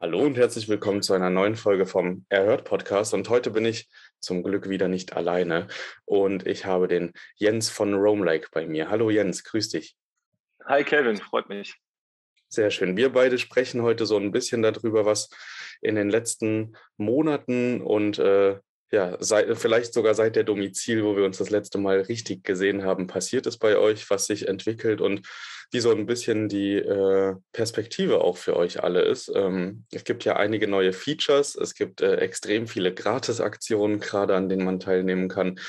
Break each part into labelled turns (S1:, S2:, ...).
S1: Hallo und herzlich willkommen zu einer neuen Folge vom Erhört Podcast. Und heute bin ich zum Glück wieder nicht alleine und ich habe den Jens von Roamlike bei mir. Hallo Jens, grüß dich.
S2: Hi Kevin, freut mich.
S1: Sehr schön. Wir beide sprechen heute so ein bisschen darüber, was in den letzten Monaten und äh, ja, seit, vielleicht sogar seit der Domizil, wo wir uns das letzte Mal richtig gesehen haben, passiert ist bei euch, was sich entwickelt und wie so ein bisschen die äh, Perspektive auch für euch alle ist. Ähm, es gibt ja einige neue Features, es gibt äh, extrem viele Gratisaktionen gerade, an denen man teilnehmen kann.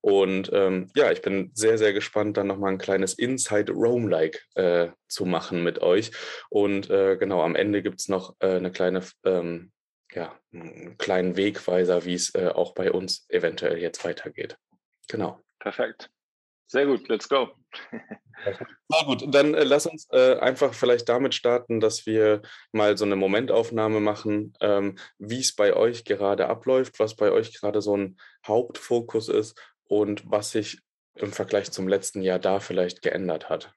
S1: Und ähm, ja, ich bin sehr, sehr gespannt, dann nochmal ein kleines Inside Roam-like äh, zu machen mit euch. Und äh, genau, am Ende gibt es noch äh, eine kleine ähm, ja, einen kleinen Wegweiser, wie es äh, auch bei uns eventuell jetzt weitergeht. Genau.
S2: Perfekt. Sehr gut, let's go.
S1: Na gut, dann äh, lass uns äh, einfach vielleicht damit starten, dass wir mal so eine Momentaufnahme machen, ähm, wie es bei euch gerade abläuft, was bei euch gerade so ein Hauptfokus ist und was sich im Vergleich zum letzten Jahr da vielleicht geändert hat.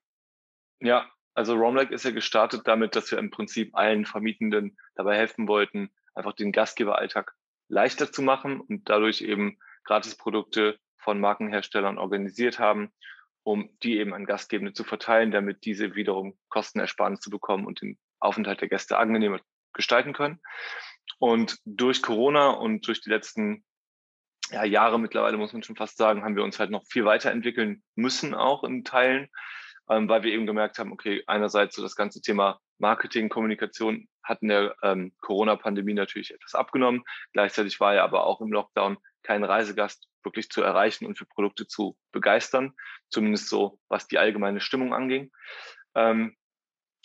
S2: Ja, also Romlag ist ja gestartet damit, dass wir im Prinzip allen Vermietenden dabei helfen wollten, einfach den Gastgeberalltag leichter zu machen und dadurch eben Gratisprodukte von Markenherstellern organisiert haben, um die eben an Gastgebende zu verteilen, damit diese wiederum Kostenersparnis zu bekommen und den Aufenthalt der Gäste angenehmer gestalten können. Und durch Corona und durch die letzten ja, Jahre mittlerweile, muss man schon fast sagen, haben wir uns halt noch viel weiterentwickeln müssen, auch in Teilen, ähm, weil wir eben gemerkt haben, okay, einerseits so das ganze Thema Marketing, Kommunikation hat in der ähm, Corona-Pandemie natürlich etwas abgenommen. Gleichzeitig war ja aber auch im Lockdown kein Reisegast wirklich zu erreichen und für Produkte zu begeistern, zumindest so, was die allgemeine Stimmung anging. Ähm,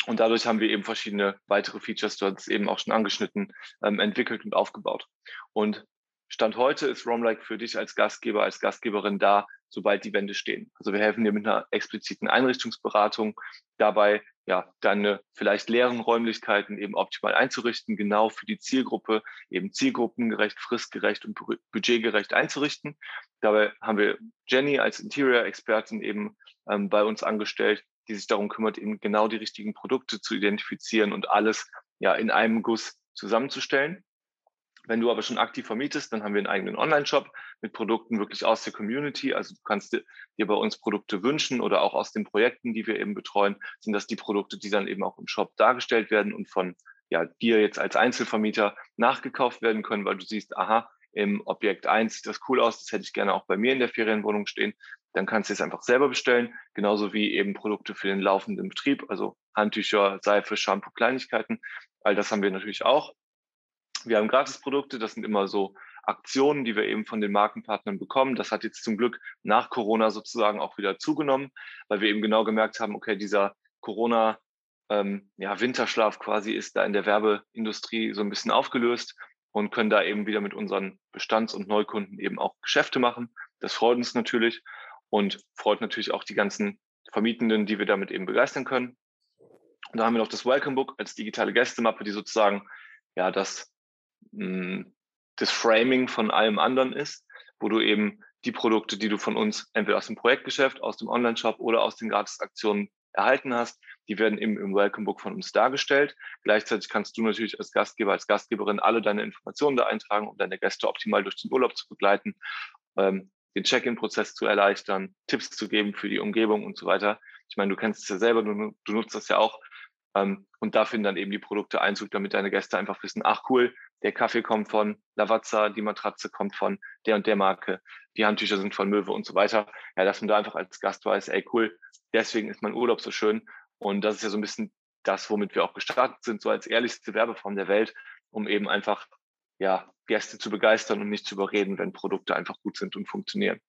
S2: und dadurch haben wir eben verschiedene weitere Features, du hast es eben auch schon angeschnitten, ähm, entwickelt und aufgebaut. Und Stand heute ist Romlike für dich als Gastgeber, als Gastgeberin da, sobald die Wände stehen. Also wir helfen dir mit einer expliziten Einrichtungsberatung dabei, ja, deine vielleicht leeren Räumlichkeiten eben optimal einzurichten, genau für die Zielgruppe, eben zielgruppengerecht, fristgerecht und budgetgerecht einzurichten. Dabei haben wir Jenny als Interior-Expertin eben ähm, bei uns angestellt, die sich darum kümmert, eben genau die richtigen Produkte zu identifizieren und alles ja in einem Guss zusammenzustellen. Wenn du aber schon aktiv vermietest, dann haben wir einen eigenen Online-Shop mit Produkten wirklich aus der Community. Also du kannst dir bei uns Produkte wünschen oder auch aus den Projekten, die wir eben betreuen, sind das die Produkte, die dann eben auch im Shop dargestellt werden und von ja, dir jetzt als Einzelvermieter nachgekauft werden können, weil du siehst, aha, im Objekt 1 sieht das cool aus, das hätte ich gerne auch bei mir in der Ferienwohnung stehen. Dann kannst du es einfach selber bestellen, genauso wie eben Produkte für den laufenden Betrieb, also Handtücher, Seife, Shampoo, Kleinigkeiten. All das haben wir natürlich auch. Wir haben Gratisprodukte, das sind immer so Aktionen, die wir eben von den Markenpartnern bekommen. Das hat jetzt zum Glück nach Corona sozusagen auch wieder zugenommen, weil wir eben genau gemerkt haben, okay, dieser Corona ähm, ja, Winterschlaf quasi ist da in der Werbeindustrie so ein bisschen aufgelöst und können da eben wieder mit unseren Bestands- und Neukunden eben auch Geschäfte machen. Das freut uns natürlich und freut natürlich auch die ganzen Vermietenden, die wir damit eben begeistern können. Und da haben wir noch das Welcome Book als digitale Gästemappe, die sozusagen ja das das Framing von allem anderen ist, wo du eben die Produkte, die du von uns entweder aus dem Projektgeschäft, aus dem Online-Shop oder aus den Gratisaktionen erhalten hast, die werden eben im Welcome Book von uns dargestellt. Gleichzeitig kannst du natürlich als Gastgeber, als Gastgeberin alle deine Informationen da eintragen, um deine Gäste optimal durch den Urlaub zu begleiten, ähm, den Check-in-Prozess zu erleichtern, Tipps zu geben für die Umgebung und so weiter. Ich meine, du kennst es ja selber, du, du nutzt das ja auch. Ähm, und da finden dann eben die Produkte Einzug, damit deine Gäste einfach wissen, ach cool, der Kaffee kommt von Lavazza, die Matratze kommt von der und der Marke, die Handtücher sind von Möwe und so weiter. Ja, dass man da einfach als Gast weiß, ey cool, deswegen ist mein Urlaub so schön. Und das ist ja so ein bisschen das, womit wir auch gestartet sind, so als ehrlichste Werbeform der Welt, um eben einfach ja, Gäste zu begeistern und nicht zu überreden, wenn Produkte einfach gut sind und funktionieren.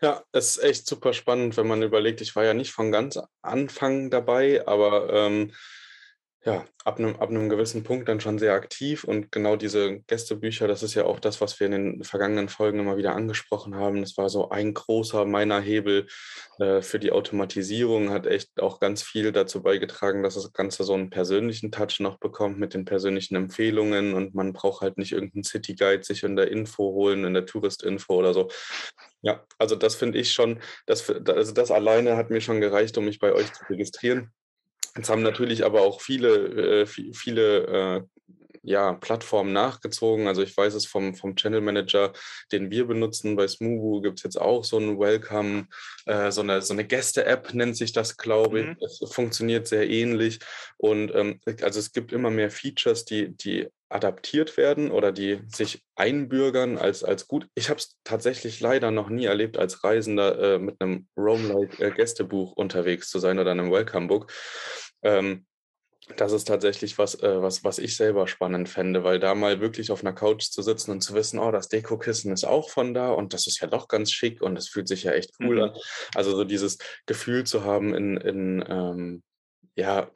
S1: Ja, es ist echt super spannend, wenn man überlegt, ich war ja nicht von ganz Anfang dabei, aber ähm, ja, ab einem, ab einem gewissen Punkt dann schon sehr aktiv und genau diese Gästebücher, das ist ja auch das, was wir in den vergangenen Folgen immer wieder angesprochen haben. Das war so ein großer meiner Hebel äh, für die Automatisierung, hat echt auch ganz viel dazu beigetragen, dass das Ganze so einen persönlichen Touch noch bekommt mit den persönlichen Empfehlungen und man braucht halt nicht irgendeinen City Guide sich in der Info holen, in der Tourist-Info oder so. Ja, also das finde ich schon, das, also das alleine hat mir schon gereicht, um mich bei euch zu registrieren. Jetzt haben natürlich aber auch viele, äh, viele äh, ja, Plattformen nachgezogen. Also ich weiß es vom, vom Channel Manager, den wir benutzen. Bei Smugu gibt es jetzt auch so ein Welcome, äh, so eine, so eine Gäste-App nennt sich das, glaube ich. Mhm. Das funktioniert sehr ähnlich. Und ähm, also es gibt immer mehr Features, die, die adaptiert werden oder die sich einbürgern als, als gut. Ich habe es tatsächlich leider noch nie erlebt, als Reisender äh, mit einem Roam-like äh, Gästebuch unterwegs zu sein oder einem Welcome-Book. Ähm, das ist tatsächlich was, äh, was, was ich selber spannend fände, weil da mal wirklich auf einer Couch zu sitzen und zu wissen, oh, das Dekokissen ist auch von da und das ist ja doch ganz schick und es fühlt sich ja echt cool mhm. an. Also so dieses Gefühl zu haben in, in ähm, ja,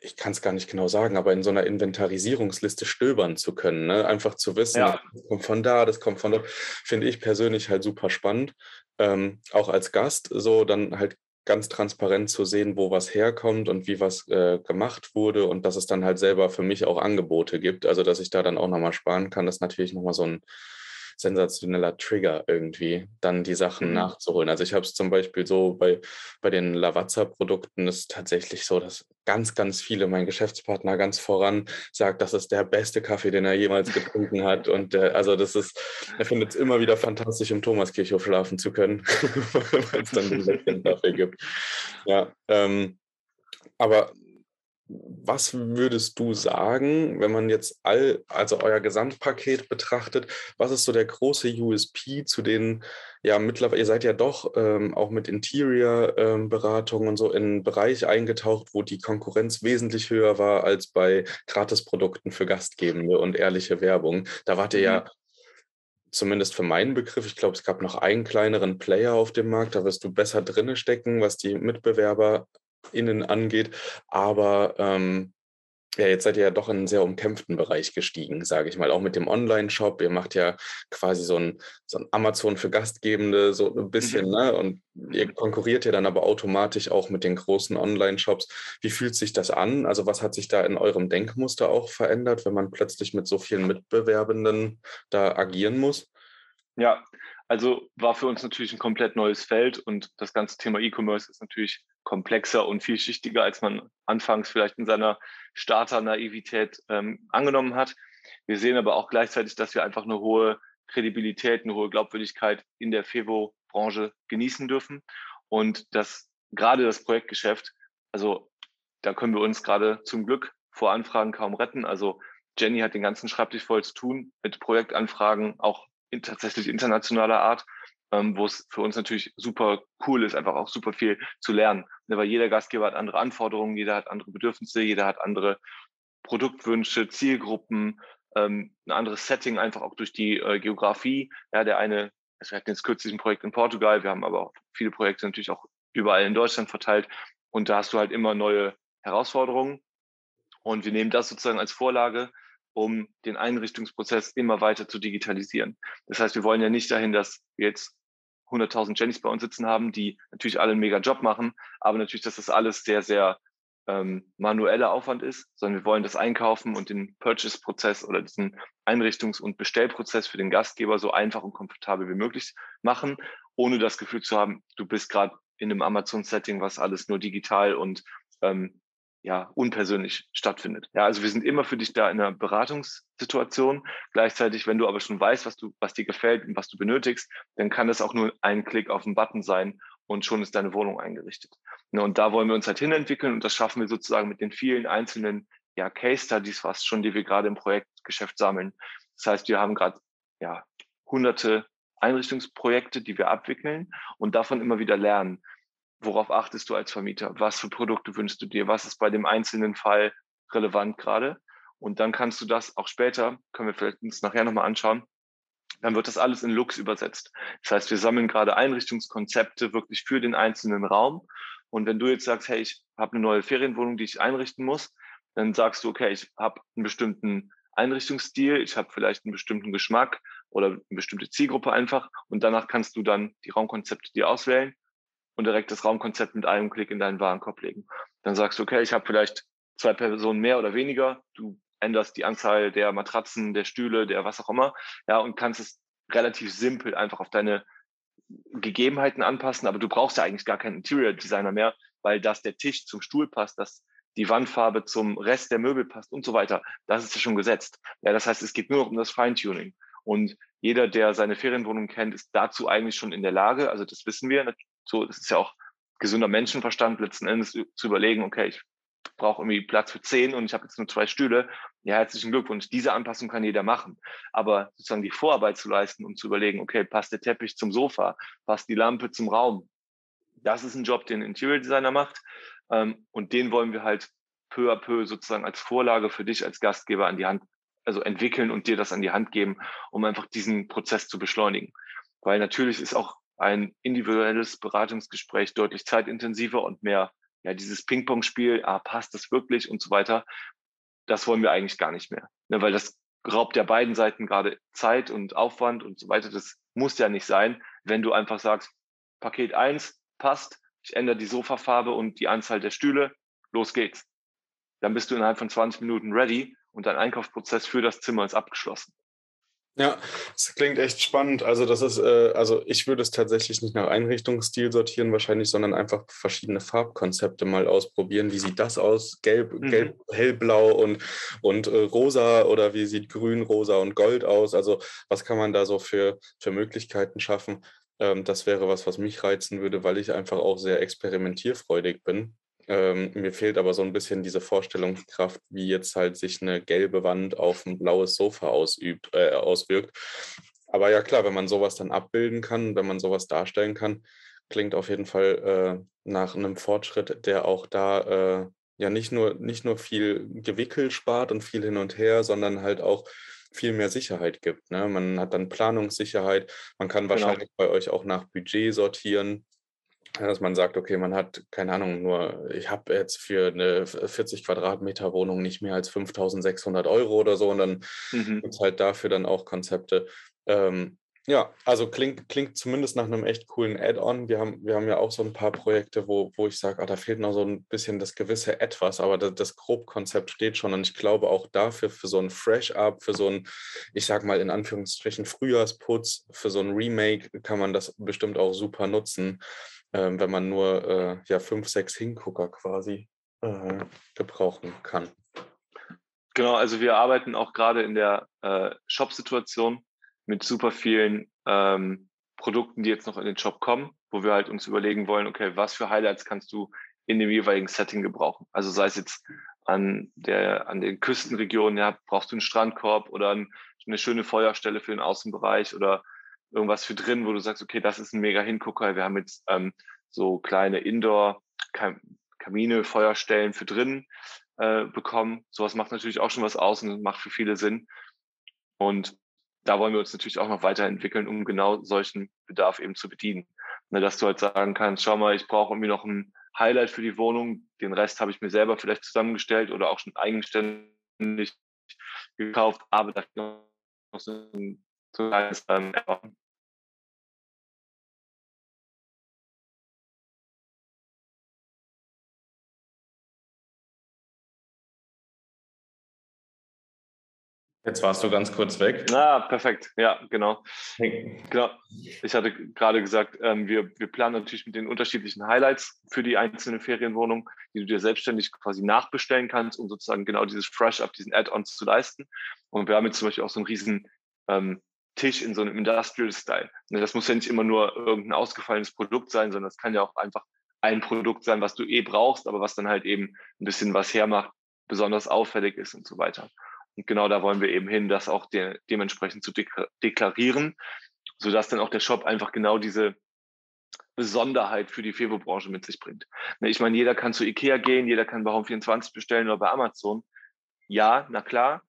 S1: ich kann es gar nicht genau sagen, aber in so einer Inventarisierungsliste stöbern zu können. Ne? Einfach zu wissen, ja. das kommt von da, das kommt von dort, finde ich persönlich halt super spannend. Ähm, auch als Gast, so dann halt ganz transparent zu sehen, wo was herkommt und wie was äh, gemacht wurde und dass es dann halt selber für mich auch Angebote gibt. Also dass ich da dann auch nochmal sparen kann, das ist natürlich nochmal so ein sensationeller Trigger irgendwie, dann die Sachen mhm. nachzuholen. Also ich habe es zum Beispiel so bei, bei den Lavazza-Produkten ist tatsächlich so, dass ganz, ganz viele, mein Geschäftspartner ganz voran sagt, das ist der beste Kaffee, den er jemals getrunken hat. Und äh, also das ist, er findet es immer wieder fantastisch, im Thomaskirchhof schlafen zu können, weil es dann den Kaffee gibt. Ja, ähm, aber was würdest du sagen, wenn man jetzt all, also euer Gesamtpaket betrachtet, was ist so der große USP zu den, ja, mittlerweile, ihr seid ja doch ähm, auch mit Interior-Beratung ähm, und so in einen Bereich eingetaucht, wo die Konkurrenz wesentlich höher war als bei Gratisprodukten für Gastgebende und ehrliche Werbung. Da wart ihr ja mhm. zumindest für meinen Begriff, ich glaube, es gab noch einen kleineren Player auf dem Markt, da wirst du besser drinne stecken, was die Mitbewerber innen angeht. Aber ähm, ja, jetzt seid ihr ja doch in einen sehr umkämpften Bereich gestiegen, sage ich mal, auch mit dem Online-Shop. Ihr macht ja quasi so ein, so ein Amazon für Gastgebende, so ein bisschen, mhm. ne? Und ihr konkurriert ja dann aber automatisch auch mit den großen Online-Shops. Wie fühlt sich das an? Also, was hat sich da in eurem Denkmuster auch verändert, wenn man plötzlich mit so vielen Mitbewerbenden da agieren muss?
S2: Ja, also war für uns natürlich ein komplett neues Feld und das ganze Thema E-Commerce ist natürlich komplexer und vielschichtiger, als man anfangs vielleicht in seiner Starter-Naivität ähm, angenommen hat. Wir sehen aber auch gleichzeitig, dass wir einfach eine hohe Kredibilität, eine hohe Glaubwürdigkeit in der FEVO-Branche genießen dürfen und dass gerade das Projektgeschäft, also da können wir uns gerade zum Glück vor Anfragen kaum retten. Also Jenny hat den ganzen Schreibtisch voll zu tun mit Projektanfragen, auch in, tatsächlich internationaler Art, ähm, wo es für uns natürlich super cool ist, einfach auch super viel zu lernen. Ne, weil jeder Gastgeber hat andere Anforderungen, jeder hat andere Bedürfnisse, jeder hat andere Produktwünsche, Zielgruppen, ähm, ein anderes Setting, einfach auch durch die äh, Geografie. Ja, der eine, also wir hatten jetzt kürzlich ein Projekt in Portugal, wir haben aber auch viele Projekte natürlich auch überall in Deutschland verteilt. Und da hast du halt immer neue Herausforderungen. Und wir nehmen das sozusagen als Vorlage, um den Einrichtungsprozess immer weiter zu digitalisieren. Das heißt, wir wollen ja nicht dahin, dass wir jetzt 100.000 Jennys bei uns sitzen haben, die natürlich alle einen mega Job machen, aber natürlich, dass das alles sehr, sehr ähm, manueller Aufwand ist, sondern wir wollen das Einkaufen und den Purchase-Prozess oder diesen Einrichtungs- und Bestellprozess für den Gastgeber so einfach und komfortabel wie möglich machen, ohne das Gefühl zu haben, du bist gerade in einem Amazon-Setting, was alles nur digital und ähm, ja, unpersönlich stattfindet. Ja, also wir sind immer für dich da in einer Beratungssituation. Gleichzeitig, wenn du aber schon weißt, was du, was dir gefällt und was du benötigst, dann kann das auch nur ein Klick auf den Button sein und schon ist deine Wohnung eingerichtet. Ne, und da wollen wir uns halt hinentwickeln und das schaffen wir sozusagen mit den vielen einzelnen ja, Case Studies fast schon, die wir gerade im Projektgeschäft sammeln. Das heißt, wir haben gerade ja hunderte Einrichtungsprojekte, die wir abwickeln und davon immer wieder lernen worauf achtest du als Vermieter? Was für Produkte wünschst du dir? Was ist bei dem einzelnen Fall relevant gerade? Und dann kannst du das auch später, können wir vielleicht uns nachher nochmal anschauen, dann wird das alles in Lux übersetzt. Das heißt, wir sammeln gerade Einrichtungskonzepte wirklich für den einzelnen Raum. Und wenn du jetzt sagst, hey, ich habe eine neue Ferienwohnung, die ich einrichten muss, Dann sagst du, okay, ich habe einen bestimmten Einrichtungsstil, ich habe vielleicht einen bestimmten Geschmack oder eine bestimmte Zielgruppe einfach und danach kannst du dann die Raumkonzepte dir auswählen und direkt das Raumkonzept mit einem Klick in deinen Warenkorb legen. Dann sagst du, okay, ich habe vielleicht zwei Personen mehr oder weniger, du änderst die Anzahl der Matratzen, der Stühle, der was auch immer, ja, und kannst es relativ simpel einfach auf deine Gegebenheiten anpassen, aber du brauchst ja eigentlich gar keinen Interior Designer mehr, weil dass der Tisch zum Stuhl passt, dass die Wandfarbe zum Rest der Möbel passt und so weiter, das ist ja schon gesetzt. Ja, das heißt, es geht nur noch um das Feintuning. Und jeder, der seine Ferienwohnung kennt, ist dazu eigentlich schon in der Lage, also das wissen wir, so, das ist ja auch gesunder Menschenverstand letzten Endes zu überlegen, okay, ich brauche irgendwie Platz für zehn und ich habe jetzt nur zwei Stühle. Ja, herzlichen Glückwunsch. Diese Anpassung kann jeder machen. Aber sozusagen die Vorarbeit zu leisten, um zu überlegen, okay, passt der Teppich zum Sofa, passt die Lampe zum Raum. Das ist ein Job, den Interior Designer macht. Ähm, und den wollen wir halt peu à peu sozusagen als Vorlage für dich als Gastgeber an die Hand, also entwickeln und dir das an die Hand geben, um einfach diesen Prozess zu beschleunigen. Weil natürlich ist auch ein individuelles Beratungsgespräch deutlich zeitintensiver und mehr, ja, dieses Ping-Pong-Spiel, ah, passt das wirklich und so weiter. Das wollen wir eigentlich gar nicht mehr, ne, weil das raubt ja beiden Seiten gerade Zeit und Aufwand und so weiter. Das muss ja nicht sein, wenn du einfach sagst, Paket eins passt, ich ändere die Sofafarbe und die Anzahl der Stühle, los geht's. Dann bist du innerhalb von 20 Minuten ready und dein Einkaufsprozess für das Zimmer ist abgeschlossen.
S1: Ja, das klingt echt spannend. Also das ist, äh, also ich würde es tatsächlich nicht nach Einrichtungsstil sortieren wahrscheinlich, sondern einfach verschiedene Farbkonzepte mal ausprobieren. Wie sieht das aus? Gelb, mhm. gelb, hellblau und, und äh, rosa oder wie sieht grün, rosa und gold aus? Also was kann man da so für, für Möglichkeiten schaffen? Ähm, das wäre was, was mich reizen würde, weil ich einfach auch sehr experimentierfreudig bin. Ähm, mir fehlt aber so ein bisschen diese Vorstellungskraft, wie jetzt halt sich eine gelbe Wand auf ein blaues Sofa ausübt, äh, auswirkt. Aber ja klar, wenn man sowas dann abbilden kann, wenn man sowas darstellen kann, klingt auf jeden Fall äh, nach einem Fortschritt, der auch da äh, ja nicht nur, nicht nur viel Gewickel spart und viel hin und her, sondern halt auch viel mehr Sicherheit gibt. Ne? Man hat dann Planungssicherheit, man kann genau. wahrscheinlich bei euch auch nach Budget sortieren dass man sagt, okay, man hat, keine Ahnung, nur, ich habe jetzt für eine 40 Quadratmeter Wohnung nicht mehr als 5600 Euro oder so und dann mhm. gibt es halt dafür dann auch Konzepte. Ähm, ja, also klingt, klingt zumindest nach einem echt coolen Add-on. Wir haben, wir haben ja auch so ein paar Projekte, wo, wo ich sage, ah, da fehlt noch so ein bisschen das gewisse Etwas, aber das, das Grobkonzept steht schon. Und ich glaube auch dafür, für so ein Fresh-Up, für so ein, ich sag mal in Anführungsstrichen, Frühjahrsputz, für so ein Remake kann man das bestimmt auch super nutzen ähm, wenn man nur äh, ja, fünf, sechs Hingucker quasi äh, gebrauchen kann.
S2: Genau, also wir arbeiten auch gerade in der äh, Shop-Situation mit super vielen ähm, Produkten, die jetzt noch in den Shop kommen, wo wir halt uns überlegen wollen, okay, was für Highlights kannst du in dem jeweiligen Setting gebrauchen? Also sei es jetzt an der an den Küstenregionen, ja, brauchst du einen Strandkorb oder ein, eine schöne Feuerstelle für den Außenbereich oder irgendwas für drin, wo du sagst, okay, das ist ein mega Hingucker. Wir haben jetzt ähm, so kleine Indoor-Kamine, Feuerstellen für drin äh, bekommen. Sowas macht natürlich auch schon was aus und macht für viele Sinn. Und da wollen wir uns natürlich auch noch weiterentwickeln, um genau solchen Bedarf eben zu bedienen. Ne, dass du halt sagen kannst, schau mal, ich brauche irgendwie noch ein Highlight für die Wohnung. Den Rest habe ich mir selber vielleicht zusammengestellt oder auch schon eigenständig gekauft, aber da noch so ein kleines ähm,
S1: Jetzt warst du ganz kurz weg.
S2: Ah, perfekt. Ja, genau. genau. Ich hatte gerade gesagt, ähm, wir, wir planen natürlich mit den unterschiedlichen Highlights für die einzelne Ferienwohnung, die du dir selbstständig quasi nachbestellen kannst, um sozusagen genau dieses Fresh-Up, diesen Add-ons zu leisten. Und wir haben jetzt zum Beispiel auch so einen riesen ähm, Tisch in so einem Industrial-Style. Ne, das muss ja nicht immer nur irgendein ausgefallenes Produkt sein, sondern es kann ja auch einfach ein Produkt sein, was du eh brauchst, aber was dann halt eben ein bisschen was hermacht, besonders auffällig ist und so weiter. Und genau da wollen wir eben hin, das auch de dementsprechend zu deklarieren, sodass dann auch der Shop einfach genau diese Besonderheit für die Fevo-Branche mit sich bringt. Ne, ich meine, jeder kann zu Ikea gehen, jeder kann bei Home24 bestellen oder bei Amazon. Ja, na klar.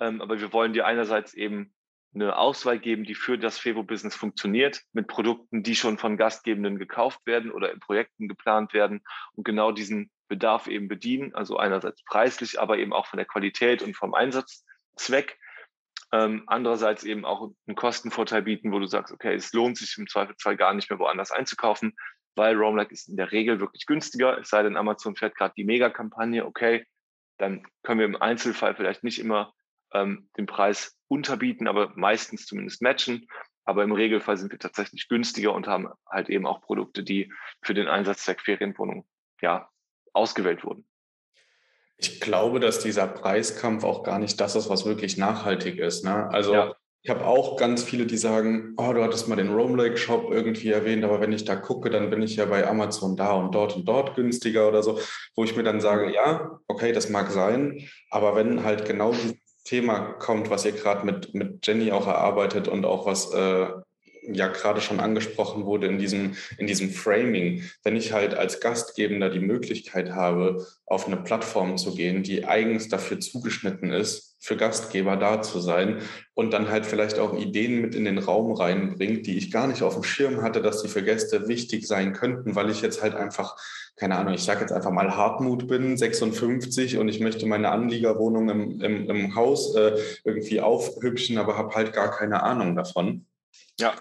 S2: Ähm, aber wir wollen dir einerseits eben eine Auswahl geben, die für das Fevo-Business funktioniert, mit Produkten, die schon von Gastgebenden gekauft werden oder in Projekten geplant werden und genau diesen Bedarf eben bedienen. Also einerseits preislich, aber eben auch von der Qualität und vom Einsatzzweck. Ähm, andererseits eben auch einen Kostenvorteil bieten, wo du sagst, okay, es lohnt sich im Zweifelsfall gar nicht mehr woanders einzukaufen, weil Roamlike ist in der Regel wirklich günstiger. Es sei denn, Amazon fährt gerade die Mega-Kampagne, okay, dann können wir im Einzelfall vielleicht nicht immer ähm, den Preis unterbieten, aber meistens zumindest matchen. Aber im Regelfall sind wir tatsächlich günstiger und haben halt eben auch Produkte, die für den Einsatzzweck Ferienwohnung ja, ausgewählt wurden.
S1: Ich glaube, dass dieser Preiskampf auch gar nicht das ist, was wirklich nachhaltig ist. Ne? Also ja. ich habe auch ganz viele, die sagen, oh, du hattest mal den Roam Lake Shop irgendwie erwähnt, aber wenn ich da gucke, dann bin ich ja bei Amazon da und dort und dort günstiger oder so, wo ich mir dann sage, ja, okay, das mag sein, aber wenn halt genau dieses Thema kommt, was ihr gerade mit, mit Jenny auch erarbeitet und auch was äh, ja gerade schon angesprochen wurde in diesem, in diesem Framing, wenn ich halt als Gastgebender die Möglichkeit habe, auf eine Plattform zu gehen, die eigens dafür zugeschnitten ist, für Gastgeber da zu sein und dann halt vielleicht auch Ideen mit in den Raum reinbringt, die ich gar nicht auf dem Schirm hatte, dass die für Gäste wichtig sein könnten, weil ich jetzt halt einfach, keine Ahnung, ich sage jetzt einfach mal Hartmut bin, 56 und ich möchte meine Anliegerwohnung im, im, im Haus äh, irgendwie aufhübschen, aber habe halt gar keine Ahnung davon. Ja.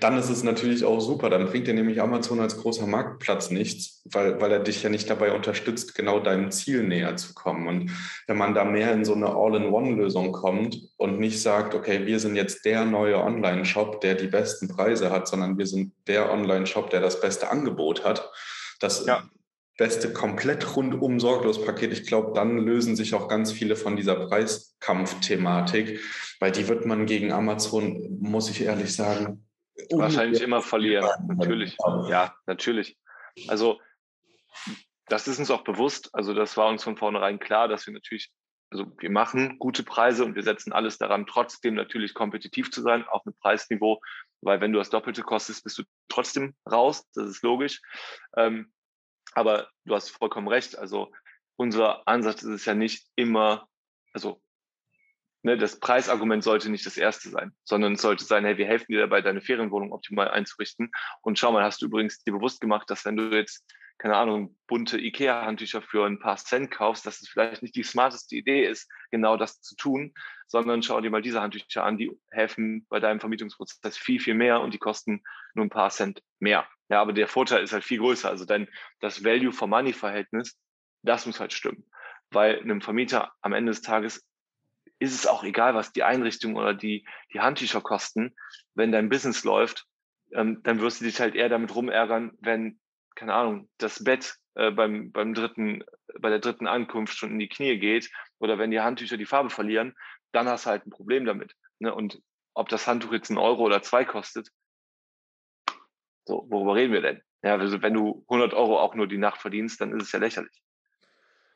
S1: Dann ist es natürlich auch super. Dann bringt dir nämlich Amazon als großer Marktplatz nichts, weil, weil er dich ja nicht dabei unterstützt, genau deinem Ziel näher zu kommen. Und wenn man da mehr in so eine All-in-One-Lösung kommt und nicht sagt, okay, wir sind jetzt der neue Online-Shop, der die besten Preise hat, sondern wir sind der Online-Shop, der das beste Angebot hat, das ja beste komplett rundum sorglos Paket. Ich glaube, dann lösen sich auch ganz viele von dieser Preiskampfthematik, weil die wird man gegen Amazon, muss ich ehrlich sagen,
S2: wahrscheinlich immer verlieren. Natürlich. Ja, natürlich. Also das ist uns auch bewusst. Also das war uns von vornherein klar, dass wir natürlich, also wir machen gute Preise und wir setzen alles daran, trotzdem natürlich kompetitiv zu sein auf einem Preisniveau, weil wenn du das Doppelte kostest, bist du trotzdem raus. Das ist logisch. Ähm, aber du hast vollkommen recht. Also unser Ansatz ist es ja nicht immer, also ne, das Preisargument sollte nicht das erste sein, sondern es sollte sein, hey, wir helfen dir dabei, deine Ferienwohnung optimal einzurichten. Und schau mal, hast du übrigens dir bewusst gemacht, dass wenn du jetzt, keine Ahnung, bunte IKEA-Handtücher für ein paar Cent kaufst, dass es vielleicht nicht die smarteste Idee ist, genau das zu tun, sondern schau dir mal diese Handtücher an, die helfen bei deinem Vermietungsprozess viel, viel mehr und die kosten nur ein paar Cent mehr. Ja, aber der Vorteil ist halt viel größer. Also dein, das Value-for-Money-Verhältnis, das muss halt stimmen. Weil einem Vermieter am Ende des Tages ist es auch egal, was die Einrichtung oder die, die Handtücher kosten. Wenn dein Business läuft, ähm, dann wirst du dich halt eher damit rumärgern, wenn, keine Ahnung, das Bett äh, beim, beim dritten, bei der dritten Ankunft schon in die Knie geht oder wenn die Handtücher die Farbe verlieren, dann hast du halt ein Problem damit. Ne? Und ob das Handtuch jetzt einen Euro oder zwei kostet, so, worüber reden wir denn? Ja, also wenn du 100 Euro auch nur die Nacht verdienst, dann ist es ja lächerlich.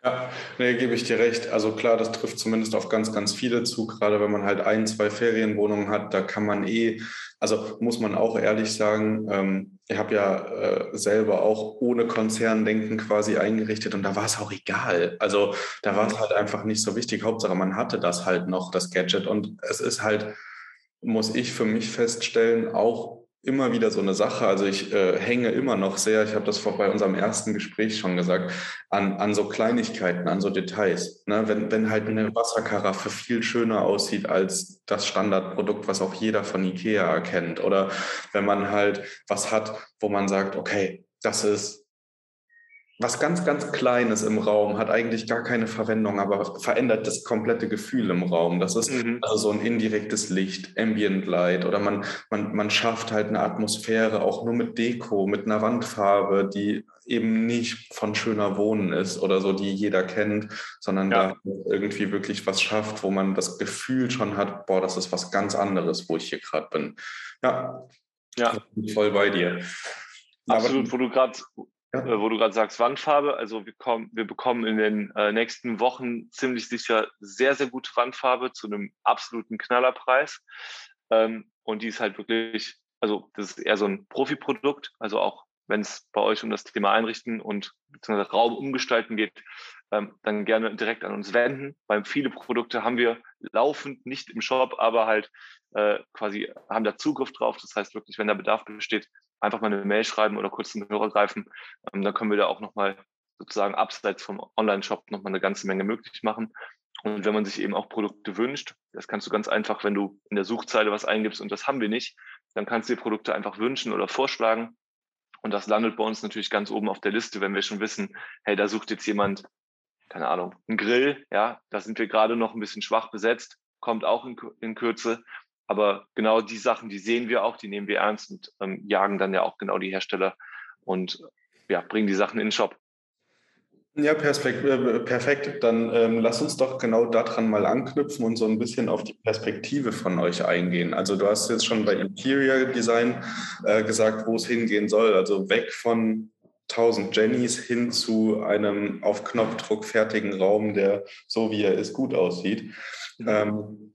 S1: Ja, nee, gebe ich dir recht. Also klar, das trifft zumindest auf ganz, ganz viele zu, gerade wenn man halt ein, zwei Ferienwohnungen hat, da kann man eh, also muss man auch ehrlich sagen, ähm, ich habe ja äh, selber auch ohne Konzerndenken quasi eingerichtet und da war es auch egal. Also da war es halt einfach nicht so wichtig. Hauptsache, man hatte das halt noch, das Gadget. Und es ist halt, muss ich für mich feststellen, auch immer wieder so eine Sache. Also ich äh, hänge immer noch sehr, ich habe das vor bei unserem ersten Gespräch schon gesagt, an, an so Kleinigkeiten, an so Details. Ne? Wenn, wenn halt eine Wasserkaraffe viel schöner aussieht als das Standardprodukt, was auch jeder von Ikea erkennt. Oder wenn man halt was hat, wo man sagt, okay, das ist was ganz, ganz Kleines im Raum, hat eigentlich gar keine Verwendung, aber verändert das komplette Gefühl im Raum. Das ist mhm. also so ein indirektes Licht, Ambient Light oder man, man, man schafft halt eine Atmosphäre auch nur mit Deko, mit einer Wandfarbe, die eben nicht von schöner Wohnen ist oder so, die jeder kennt, sondern ja. da irgendwie wirklich was schafft, wo man das Gefühl schon hat, boah, das ist was ganz anderes, wo ich hier gerade bin. Ja, ja. voll bei dir.
S2: Absolut, aber, wo du gerade ja. Äh, wo du gerade sagst, Wandfarbe. Also wir, kommen, wir bekommen in den äh, nächsten Wochen ziemlich sicher sehr, sehr gute Wandfarbe zu einem absoluten Knallerpreis. Ähm, und die ist halt wirklich, also das ist eher so ein Profi-Produkt. Also auch wenn es bei euch um das Thema Einrichten und beziehungsweise Raum umgestalten geht, ähm, dann gerne direkt an uns wenden. Weil viele Produkte haben wir laufend nicht im Shop, aber halt äh, quasi haben da Zugriff drauf. Das heißt wirklich, wenn da Bedarf besteht, einfach mal eine Mail schreiben oder kurz zum Hörer greifen. Ähm, dann können wir da auch nochmal sozusagen abseits vom Online-Shop nochmal eine ganze Menge möglich machen. Und wenn man sich eben auch Produkte wünscht, das kannst du ganz einfach, wenn du in der Suchzeile was eingibst und das haben wir nicht, dann kannst du dir Produkte einfach wünschen oder vorschlagen. Und das landet bei uns natürlich ganz oben auf der Liste, wenn wir schon wissen, hey, da sucht jetzt jemand, keine Ahnung, einen Grill, ja, da sind wir gerade noch ein bisschen schwach besetzt, kommt auch in, in Kürze. Aber genau die Sachen, die sehen wir auch, die nehmen wir ernst und ähm, jagen dann ja auch genau die Hersteller und ja, bringen die Sachen in den Shop.
S1: Ja, äh, perfekt. Dann ähm, lass uns doch genau daran mal anknüpfen und so ein bisschen auf die Perspektive von euch eingehen. Also du hast jetzt schon bei Interior Design äh, gesagt, wo es hingehen soll. Also weg von 1000 Jennys hin zu einem auf Knopfdruck fertigen Raum, der so wie er ist gut aussieht. Mhm. Ähm,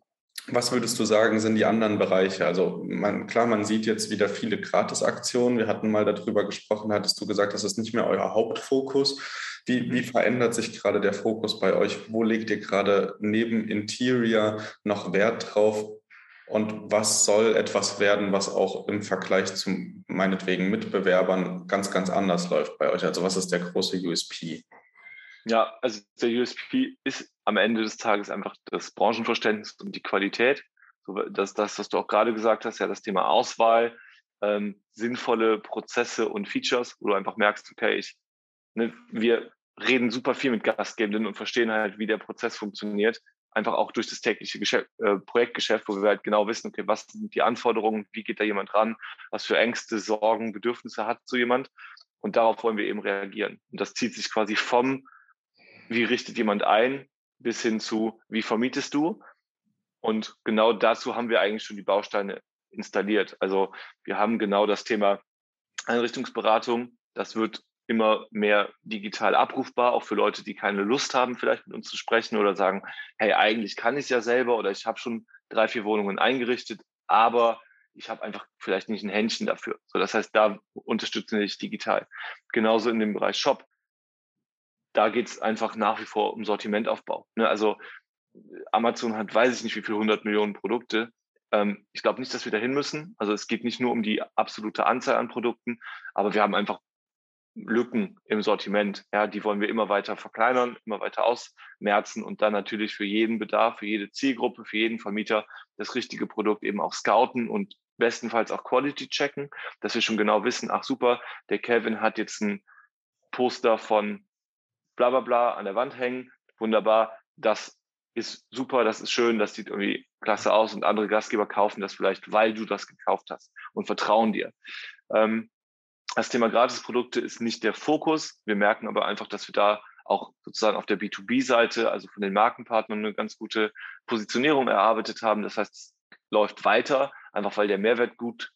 S1: was würdest du sagen, sind die anderen Bereiche? Also man, klar, man sieht jetzt wieder viele Gratisaktionen. Wir hatten mal darüber gesprochen, hattest du gesagt, das ist nicht mehr euer Hauptfokus. Wie, wie verändert sich gerade der Fokus bei euch? Wo legt ihr gerade neben Interior noch Wert drauf? Und was soll etwas werden, was auch im Vergleich zu meinetwegen Mitbewerbern ganz, ganz anders läuft bei euch? Also was ist der große USP?
S2: Ja, also der USP ist am Ende des Tages einfach das Branchenverständnis und die Qualität. Das, das, was du auch gerade gesagt hast, ja, das Thema Auswahl, ähm, sinnvolle Prozesse und Features, wo du einfach merkst, okay, ich, ne, wir reden super viel mit Gastgebenden und verstehen halt, wie der Prozess funktioniert. Einfach auch durch das tägliche Geschäft, äh, Projektgeschäft, wo wir halt genau wissen, okay, was sind die Anforderungen, wie geht da jemand ran, was für Ängste, Sorgen, Bedürfnisse hat so jemand. Und darauf wollen wir eben reagieren. Und das zieht sich quasi vom, wie richtet jemand ein, bis hin zu, wie vermietest du. Und genau dazu haben wir eigentlich schon die Bausteine installiert. Also wir haben genau das Thema Einrichtungsberatung. Das wird immer mehr digital abrufbar, auch für Leute, die keine Lust haben, vielleicht mit uns zu sprechen oder sagen, hey, eigentlich kann ich es ja selber oder ich habe schon drei, vier Wohnungen eingerichtet, aber ich habe einfach vielleicht nicht ein Händchen dafür. So, das heißt, da unterstützen wir dich digital. Genauso in dem Bereich Shop. Da geht es einfach nach wie vor um Sortimentaufbau. Ne? Also Amazon hat, weiß ich nicht, wie viele hundert Millionen Produkte. Ähm, ich glaube nicht, dass wir dahin müssen. Also es geht nicht nur um die absolute Anzahl an Produkten, aber wir haben einfach Lücken im Sortiment. Ja, die wollen wir immer weiter verkleinern, immer weiter ausmerzen und dann natürlich für jeden Bedarf, für jede Zielgruppe, für jeden Vermieter das richtige Produkt eben auch scouten und bestenfalls auch Quality checken, dass wir schon genau wissen, ach super, der Kevin hat jetzt ein Poster von bla bla bla an der Wand hängen, wunderbar, das ist super, das ist schön, das sieht irgendwie klasse aus und andere Gastgeber kaufen das vielleicht, weil du das gekauft hast und vertrauen dir. Ähm, das Thema Gratisprodukte ist nicht der Fokus. Wir merken aber einfach, dass wir da auch sozusagen auf der B2B-Seite, also von den Markenpartnern, eine ganz gute Positionierung erarbeitet haben. Das heißt, es läuft weiter, einfach weil der Mehrwert gut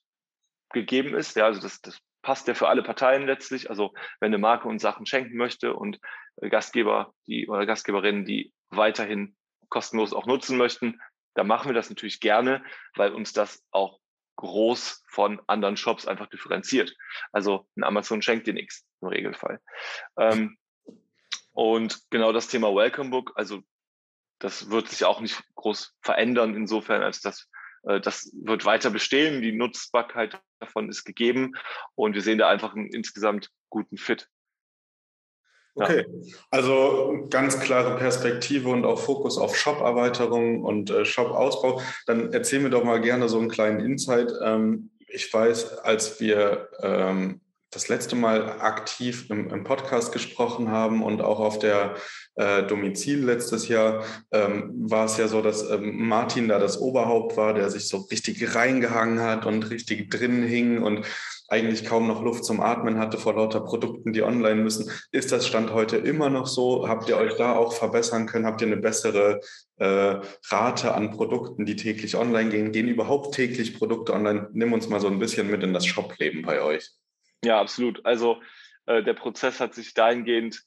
S2: gegeben ist. Ja, also das, das passt ja für alle Parteien letztlich. Also wenn eine Marke uns Sachen schenken möchte und Gastgeber, die oder Gastgeberinnen, die weiterhin kostenlos auch nutzen möchten, dann machen wir das natürlich gerne, weil uns das auch groß von anderen Shops einfach differenziert. Also ein Amazon schenkt dir nichts im Regelfall. Ähm, und genau das Thema Welcome Book, also das wird sich auch nicht groß verändern insofern, als dass äh, das wird weiter bestehen. Die Nutzbarkeit davon ist gegeben und wir sehen da einfach einen insgesamt guten Fit.
S1: Okay, also ganz klare Perspektive und auch Fokus auf Shop-Erweiterung und äh, Shop-Ausbau. Dann erzähl mir doch mal gerne so einen kleinen Insight. Ähm, ich weiß, als wir ähm, das letzte Mal aktiv im, im, Podcast gesprochen haben und auch auf der äh, Domizil letztes Jahr, ähm, war es ja so, dass ähm, Martin da das Oberhaupt war, der sich so richtig reingehangen hat und richtig drin hing und eigentlich kaum noch Luft zum Atmen hatte vor lauter Produkten, die online müssen. Ist das Stand heute immer noch so? Habt ihr euch da auch verbessern können? Habt ihr eine bessere äh, Rate an Produkten, die täglich online gehen? Gehen überhaupt täglich Produkte online? Nimm uns mal so ein bisschen mit in das Shopleben bei euch.
S2: Ja, absolut. Also äh, der Prozess hat sich dahingehend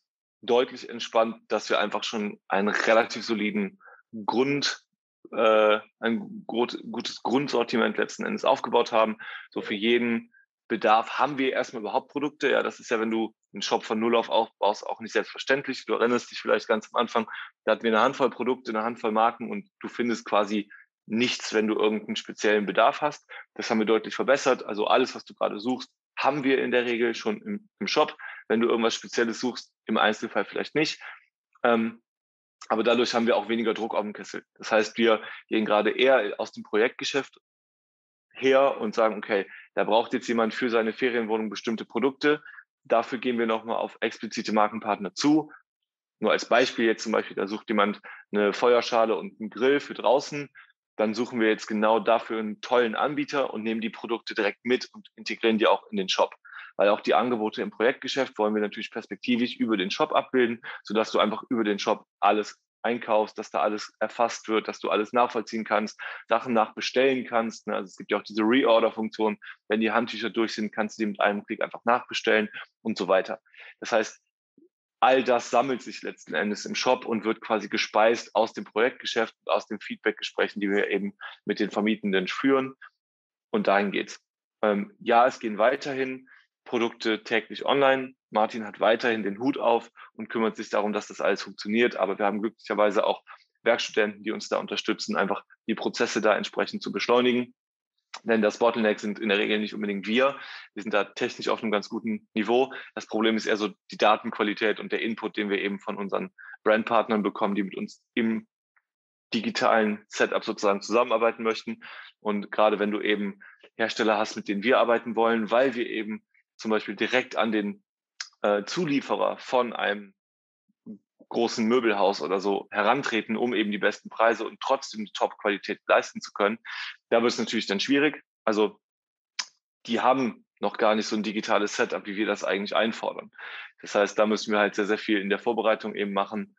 S2: deutlich entspannt, dass wir einfach schon einen relativ soliden Grund äh, ein gut, gutes Grundsortiment letzten Endes aufgebaut haben. So für jeden Bedarf haben wir erstmal überhaupt Produkte. Ja, das ist ja, wenn du einen Shop von Null auf aufbaust, auch nicht selbstverständlich. Du erinnerst dich vielleicht ganz am Anfang, da hatten wir eine Handvoll Produkte, eine Handvoll Marken und du findest quasi nichts, wenn du irgendeinen speziellen Bedarf hast. Das haben wir deutlich verbessert. Also alles, was du gerade suchst, haben wir in der Regel schon im, im Shop. Wenn du irgendwas Spezielles suchst, im Einzelfall vielleicht nicht. Ähm, aber dadurch haben wir auch weniger Druck auf dem Kessel. Das heißt, wir gehen gerade eher aus dem Projektgeschäft her und sagen, okay, da braucht jetzt jemand für seine Ferienwohnung bestimmte Produkte. Dafür gehen wir nochmal auf explizite Markenpartner zu. Nur als Beispiel jetzt zum Beispiel, da sucht jemand eine Feuerschale und einen Grill für draußen. Dann suchen wir jetzt genau dafür einen tollen Anbieter und nehmen die Produkte direkt mit und integrieren die auch in den Shop. Weil auch die Angebote im Projektgeschäft wollen wir natürlich perspektivisch über den Shop abbilden, sodass du einfach über den Shop alles einkaufst, dass da alles erfasst wird, dass du alles nachvollziehen kannst, Sachen nachbestellen kannst. Ne? Also es gibt ja auch diese Reorder-Funktion. Wenn die Handtücher durch sind, kannst du die mit einem Klick einfach nachbestellen und so weiter. Das heißt, all das sammelt sich letzten Endes im Shop und wird quasi gespeist aus dem Projektgeschäft, aus den Feedbackgesprächen, die wir eben mit den Vermietenden führen. Und dahin geht's. Ähm, ja, es gehen weiterhin Produkte täglich online. Martin hat weiterhin den Hut auf und kümmert sich darum, dass das alles funktioniert. Aber wir haben glücklicherweise auch Werkstudenten, die uns da unterstützen, einfach die Prozesse da entsprechend zu beschleunigen. Denn das Bottleneck sind in der Regel nicht unbedingt wir. Wir sind da technisch auf einem ganz guten Niveau. Das Problem ist eher so die Datenqualität und der Input, den wir eben von unseren Brandpartnern bekommen, die mit uns im digitalen Setup sozusagen zusammenarbeiten möchten. Und gerade wenn du eben Hersteller hast, mit denen wir arbeiten wollen, weil wir eben zum Beispiel direkt an den äh, Zulieferer von einem großen Möbelhaus oder so herantreten, um eben die besten Preise und trotzdem die Top-Qualität leisten zu können, da wird es natürlich dann schwierig. Also die haben noch gar nicht so ein digitales Setup, wie wir das eigentlich einfordern. Das heißt, da müssen wir halt sehr, sehr viel in der Vorbereitung eben machen,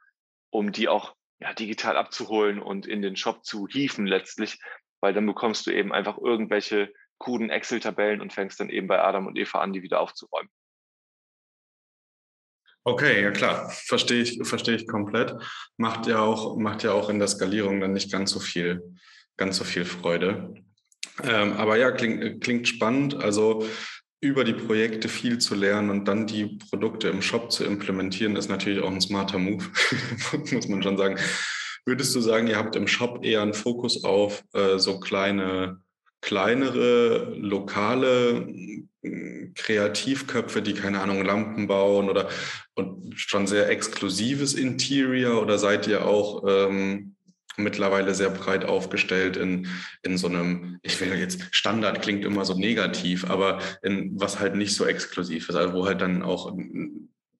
S2: um die auch ja, digital abzuholen und in den Shop zu hieven letztlich, weil dann bekommst du eben einfach irgendwelche kruden Excel-Tabellen und fängst dann eben bei Adam und Eva an, die wieder aufzuräumen.
S1: Okay, ja klar, verstehe ich, verstehe ich komplett. Macht ja auch, macht ja auch in der Skalierung dann nicht ganz so viel, ganz so viel Freude. Ähm, aber ja, klingt, klingt spannend. Also über die Projekte viel zu lernen und dann die Produkte im Shop zu implementieren, ist natürlich auch ein smarter Move, muss man schon sagen. Würdest du sagen, ihr habt im Shop eher einen Fokus auf äh, so kleine kleinere, lokale hm, Kreativköpfe, die keine Ahnung, Lampen bauen oder und schon sehr exklusives Interior oder seid ihr auch ähm, mittlerweile sehr breit aufgestellt in, in so einem, ich will jetzt, Standard klingt immer so negativ, aber in was halt nicht so exklusiv ist, also wo halt dann auch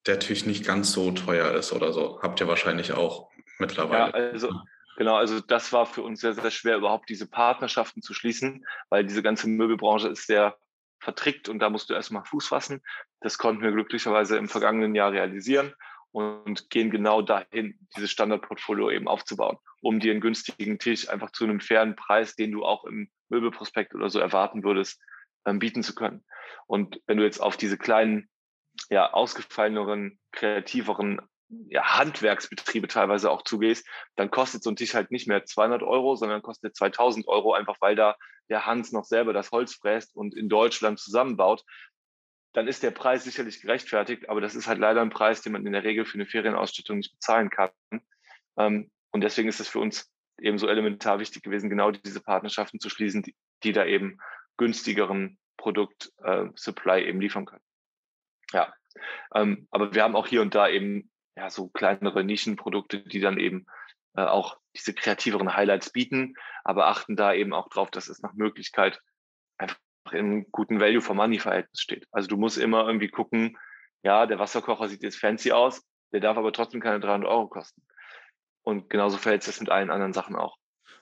S1: der Tisch nicht ganz so teuer ist oder so. Habt ihr wahrscheinlich auch mittlerweile.
S2: Ja, also Genau, also das war für uns sehr, sehr schwer, überhaupt diese Partnerschaften zu schließen, weil diese ganze Möbelbranche ist sehr vertrickt und da musst du erstmal Fuß fassen. Das konnten wir glücklicherweise im vergangenen Jahr realisieren und gehen genau dahin, dieses Standardportfolio eben aufzubauen, um dir einen günstigen Tisch einfach zu einem fairen Preis, den du auch im Möbelprospekt oder so erwarten würdest, ähm, bieten zu können. Und wenn du jetzt auf diese kleinen, ja, ausgefalleneren, kreativeren ja, Handwerksbetriebe teilweise auch zugehst, dann kostet so ein Tisch halt nicht mehr 200 Euro, sondern kostet 2000 Euro, einfach weil da der Hans noch selber das Holz fräst und in Deutschland zusammenbaut. Dann ist der Preis sicherlich gerechtfertigt, aber das ist halt leider ein Preis, den man in der Regel für eine Ferienausstattung nicht bezahlen kann. Ähm, und deswegen ist es für uns eben so elementar wichtig gewesen, genau diese Partnerschaften zu schließen, die, die da eben günstigeren Produkt-Supply äh, eben liefern können. Ja, ähm, aber wir haben auch hier und da eben ja, so kleinere Nischenprodukte, die dann eben äh, auch diese kreativeren Highlights bieten, aber achten da eben auch drauf, dass es nach Möglichkeit einfach in guten Value for Money Verhältnis steht. Also du musst immer irgendwie gucken, ja, der Wasserkocher sieht jetzt fancy aus, der darf aber trotzdem keine 300 Euro kosten. Und genauso verhält es mit allen anderen Sachen auch.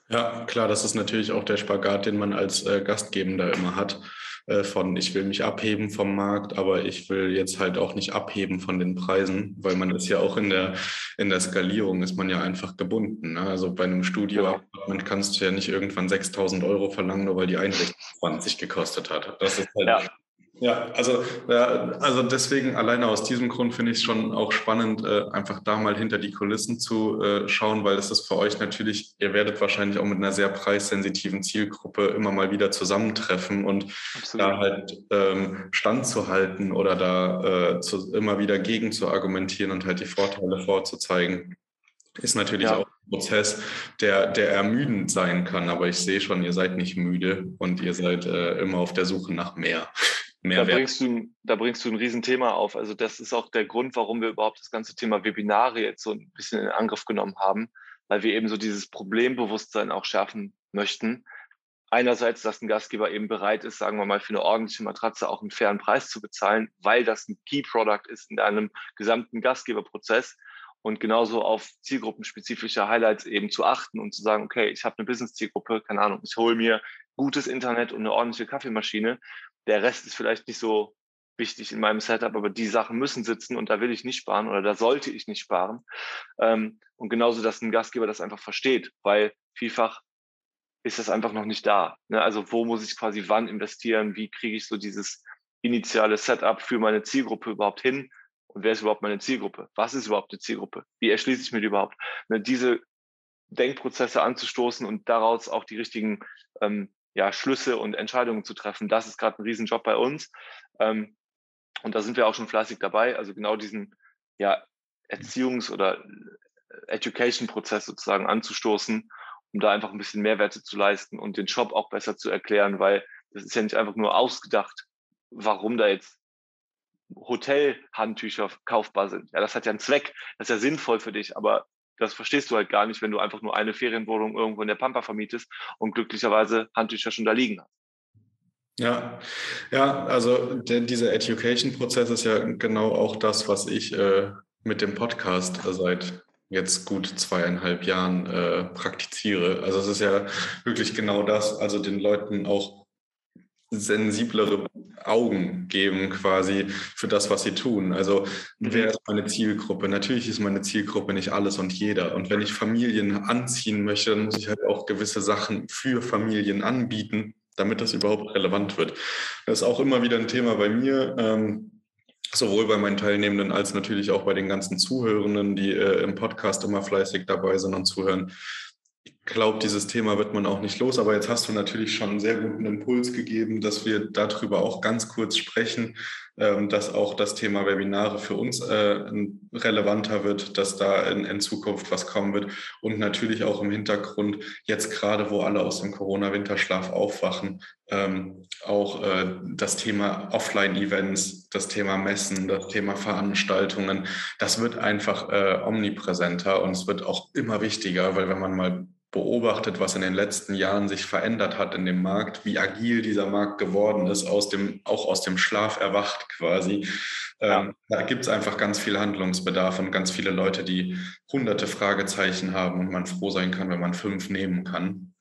S1: Ja, klar, das ist natürlich auch der Spagat, den man als äh, Gastgebender immer hat. Äh, von ich will mich abheben vom Markt, aber ich will jetzt halt auch nicht abheben von den Preisen, weil man ist ja auch in der, in der Skalierung ist man ja einfach gebunden. Ne? Also bei einem Studio genau. kannst du ja nicht irgendwann 6000 Euro verlangen, nur weil die Einrichtung 20 gekostet hat. Das ist halt, ja. Ja, also, ja, also deswegen alleine aus diesem Grund finde ich es schon auch spannend, äh, einfach da mal hinter die Kulissen zu äh, schauen, weil es ist für euch natürlich, ihr werdet wahrscheinlich auch mit einer sehr preissensitiven Zielgruppe immer mal wieder zusammentreffen und Absolut. da halt ähm, standzuhalten oder da äh, zu, immer wieder gegen zu argumentieren und halt die Vorteile vorzuzeigen, ist natürlich ja. auch ein Prozess, der, der ermüdend sein kann. Aber ich sehe schon, ihr seid nicht müde und ihr seid äh, immer auf der Suche nach mehr.
S2: Mehrwert. Da bringst, du, da bringst du ein Riesenthema auf. Also das ist auch der Grund, warum wir überhaupt das ganze Thema Webinare jetzt so ein bisschen in Angriff genommen haben, weil wir eben so dieses Problembewusstsein auch schärfen möchten. Einerseits, dass ein Gastgeber eben bereit ist, sagen wir mal, für eine ordentliche Matratze auch einen fairen Preis zu bezahlen, weil das ein Key Product ist in einem gesamten Gastgeberprozess und genauso auf zielgruppenspezifische Highlights eben zu achten und zu sagen, okay, ich habe eine Business-Zielgruppe, keine Ahnung, ich hole mir gutes Internet und eine ordentliche Kaffeemaschine. Der Rest ist vielleicht nicht so wichtig in meinem Setup, aber die Sachen müssen sitzen und da will ich nicht sparen oder da sollte ich nicht sparen. Ähm, und genauso, dass ein Gastgeber das einfach versteht, weil vielfach ist das einfach noch nicht da. Ne? Also wo muss ich quasi wann investieren? Wie kriege ich so dieses initiale Setup für meine Zielgruppe überhaupt hin? Und wer ist überhaupt meine Zielgruppe? Was ist überhaupt eine Zielgruppe? Wie erschließe ich mir die überhaupt? Ne? Diese Denkprozesse anzustoßen und daraus auch die richtigen ähm, ja, Schlüsse und Entscheidungen zu treffen, das ist gerade ein Riesenjob bei uns. Ähm, und da sind wir auch schon fleißig dabei. Also genau diesen ja, Erziehungs- oder Education-Prozess sozusagen anzustoßen, um da einfach ein bisschen Mehrwerte zu leisten und den Shop auch besser zu erklären, weil das ist ja nicht einfach nur ausgedacht, warum da jetzt Hotelhandtücher kaufbar sind. Ja, das hat ja einen Zweck, das ist ja sinnvoll für dich, aber das verstehst du halt gar nicht, wenn du einfach nur eine Ferienwohnung irgendwo in der Pampa vermietest und glücklicherweise Handtücher schon da liegen hast.
S1: Ja, ja, also der, dieser Education-Prozess ist ja genau auch das, was ich äh, mit dem Podcast seit jetzt gut zweieinhalb Jahren äh, praktiziere. Also es ist ja wirklich genau das, also den Leuten auch sensiblere Augen geben quasi für das, was sie tun. Also mhm. wer ist meine Zielgruppe? Natürlich ist meine Zielgruppe nicht alles und jeder. Und wenn ich Familien anziehen möchte, dann muss ich halt auch gewisse Sachen für Familien anbieten, damit das überhaupt relevant wird. Das ist auch immer wieder ein Thema bei mir. Ähm, sowohl bei meinen Teilnehmenden als natürlich auch bei den ganzen Zuhörenden, die äh, im Podcast immer fleißig dabei sind und zuhören glaube, dieses Thema wird man auch nicht los. Aber jetzt hast du natürlich schon einen sehr guten Impuls gegeben, dass wir darüber auch ganz kurz sprechen, ähm, dass auch das Thema Webinare für uns äh, relevanter wird, dass da in, Zukunft was kommen wird. Und natürlich auch im Hintergrund, jetzt gerade, wo alle aus dem Corona-Winterschlaf aufwachen, ähm, auch äh, das Thema Offline-Events, das Thema Messen, das Thema Veranstaltungen, das wird einfach äh, omnipräsenter und es wird auch immer wichtiger, weil wenn man mal beobachtet, was in den letzten Jahren sich verändert hat in dem Markt, wie agil dieser Markt geworden ist, aus dem, auch aus dem Schlaf erwacht quasi. Ähm, da gibt es einfach ganz viel Handlungsbedarf und ganz viele Leute, die hunderte Fragezeichen haben und man froh sein kann, wenn man fünf nehmen kann.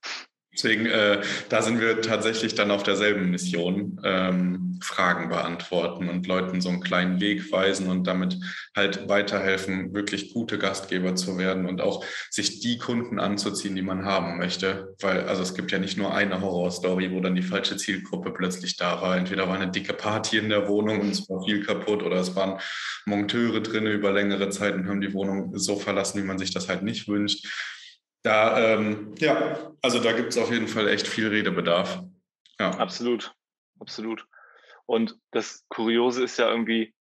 S1: Deswegen, äh, da sind wir tatsächlich dann auf derselben Mission, ähm, Fragen beantworten und Leuten so einen kleinen Weg weisen und damit halt weiterhelfen, wirklich gute Gastgeber zu werden und auch sich die Kunden anzuziehen, die man haben möchte. Weil, also es gibt ja nicht nur eine Horrorstory, wo dann die falsche Zielgruppe plötzlich da war. Entweder war eine dicke Party in der Wohnung und es war viel kaputt oder es waren Monteure drin über längere Zeit und haben die Wohnung so verlassen, wie man sich das halt nicht wünscht. Da, ähm, ja, also da gibt es auf jeden Fall echt viel Redebedarf.
S2: Ja. Absolut, absolut. Und das Kuriose ist ja irgendwie,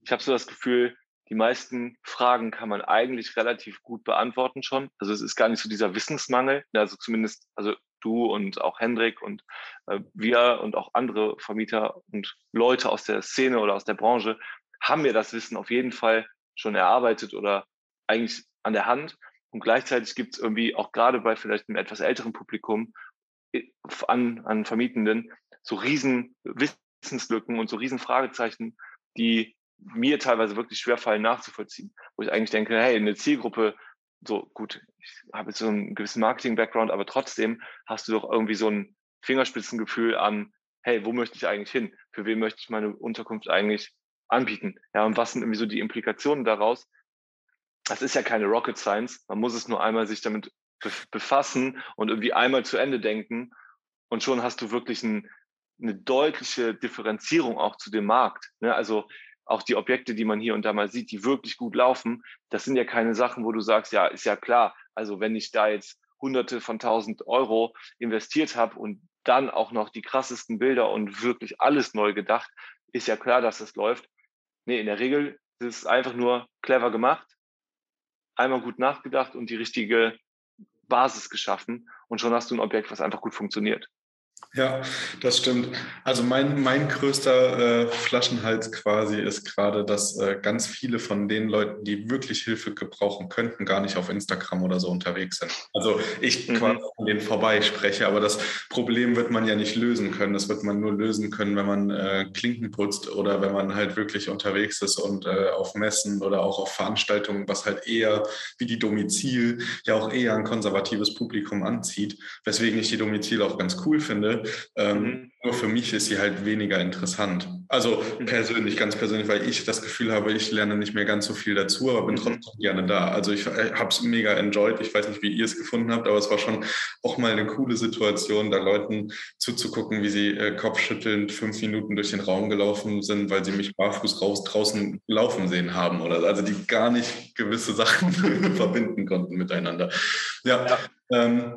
S2: ich habe so das Gefühl, die meisten Fragen kann man eigentlich relativ gut beantworten schon. Also es ist gar nicht so dieser Wissensmangel. Also zumindest, also du und auch Hendrik und äh, wir und auch andere Vermieter und Leute aus der Szene oder aus der Branche haben wir das Wissen auf jeden Fall schon erarbeitet oder eigentlich an der Hand. Und gleichzeitig gibt es irgendwie auch gerade bei vielleicht einem etwas älteren Publikum äh, an, an Vermietenden so riesen Wissenslücken und so riesen Fragezeichen, die mir teilweise wirklich schwerfallen nachzuvollziehen. Wo ich eigentlich denke, hey, eine Zielgruppe, so gut, ich habe jetzt so einen gewissen Marketing-Background, aber trotzdem hast du doch irgendwie so ein Fingerspitzengefühl an, hey, wo möchte ich eigentlich hin? Für wen möchte ich meine Unterkunft eigentlich anbieten? Ja, und was sind irgendwie so die Implikationen daraus? Das ist ja keine Rocket Science. Man muss es nur einmal sich damit befassen und irgendwie einmal zu Ende denken. Und schon hast du wirklich ein, eine deutliche Differenzierung auch zu dem Markt. Ne? Also auch die Objekte, die man hier und da mal sieht, die wirklich gut laufen, das sind ja keine Sachen, wo du sagst, ja, ist ja klar. Also wenn ich da jetzt hunderte von tausend Euro investiert habe und dann auch noch die krassesten Bilder und wirklich alles neu gedacht, ist ja klar, dass das läuft. Nee, in der Regel ist es einfach nur clever gemacht einmal gut nachgedacht und die richtige Basis geschaffen und schon hast du ein Objekt, was einfach gut funktioniert.
S1: Ja, das stimmt. Also mein, mein größter äh, Flaschenhals quasi ist gerade, dass äh, ganz viele von den Leuten, die wirklich Hilfe gebrauchen könnten, gar nicht auf Instagram oder so unterwegs sind. Also ich mhm. quasi an denen vorbei spreche, aber das Problem wird man ja nicht lösen können. Das wird man nur lösen können, wenn man äh, Klinken putzt oder wenn man halt wirklich unterwegs ist und äh, auf Messen oder auch auf Veranstaltungen, was halt eher wie die Domizil ja auch eher ein konservatives Publikum anzieht, weswegen ich die Domizil auch ganz cool finde ähm, mhm. Nur für mich ist sie halt weniger interessant. Also mhm. persönlich, ganz persönlich, weil ich das Gefühl habe, ich lerne nicht mehr ganz so viel dazu, aber bin mhm. trotzdem gerne da. Also ich äh, habe es mega enjoyed. Ich weiß nicht, wie ihr es gefunden habt, aber es war schon auch mal eine coole Situation, da Leuten zuzugucken, wie sie äh, kopfschüttelnd fünf Minuten durch den Raum gelaufen sind, weil sie mich barfuß raus draußen laufen sehen haben oder also die gar nicht gewisse Sachen verbinden konnten miteinander. Ja. ja. Ähm,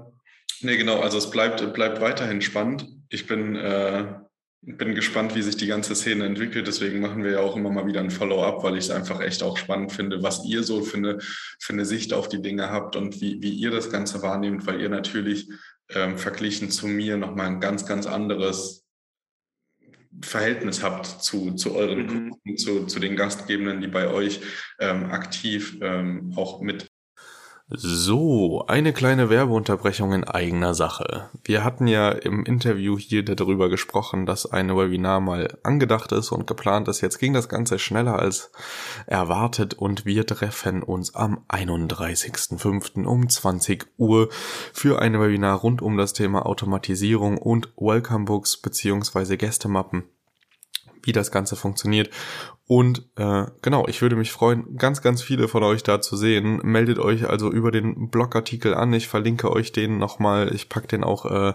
S1: Nee, genau. Also es bleibt, bleibt weiterhin spannend. Ich bin, äh, bin gespannt, wie sich die ganze Szene entwickelt. Deswegen machen wir ja auch immer mal wieder ein Follow-up, weil ich es einfach echt auch spannend finde, was ihr so für eine, für eine Sicht auf die Dinge habt und wie, wie ihr das Ganze wahrnehmt, weil ihr natürlich ähm, verglichen zu mir nochmal ein ganz, ganz anderes Verhältnis habt zu, zu euren mhm. Kunden, zu, zu den Gastgebenden, die bei euch ähm, aktiv ähm, auch mit
S3: so, eine kleine Werbeunterbrechung in eigener Sache. Wir hatten ja im Interview hier darüber gesprochen, dass ein Webinar mal angedacht ist und geplant ist. Jetzt ging das Ganze schneller als erwartet und wir treffen uns am 31.05. um 20 Uhr für ein Webinar rund um das Thema Automatisierung und Welcome Books beziehungsweise Gästemappen wie das Ganze funktioniert. Und äh, genau, ich würde mich freuen, ganz, ganz viele von euch da zu sehen. Meldet euch also über den Blogartikel an. Ich verlinke euch den nochmal. Ich pack den auch äh,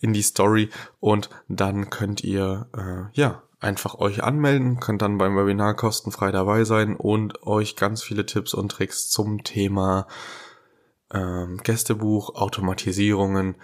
S3: in die Story und dann könnt ihr äh, ja einfach euch anmelden, könnt dann beim Webinar kostenfrei dabei sein und euch ganz viele Tipps und Tricks zum Thema ähm, Gästebuch, Automatisierungen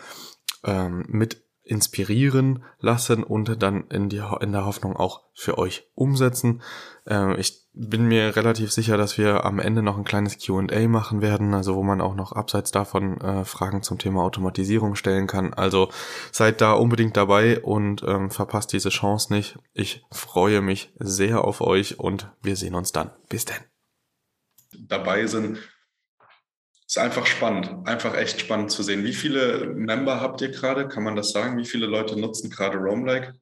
S3: ähm, mit inspirieren lassen und dann in, die, in der Hoffnung auch für euch umsetzen. Ähm, ich bin mir relativ sicher, dass wir am Ende noch ein kleines QA machen werden, also wo man auch noch abseits davon äh, Fragen zum Thema Automatisierung stellen kann. Also seid da unbedingt dabei und ähm, verpasst diese Chance nicht. Ich freue mich sehr auf euch und wir sehen uns dann. Bis denn.
S1: Dabei sind ist einfach spannend, einfach echt spannend zu sehen. Wie viele Member habt ihr gerade? Kann man das sagen? Wie viele Leute nutzen gerade Roamlike?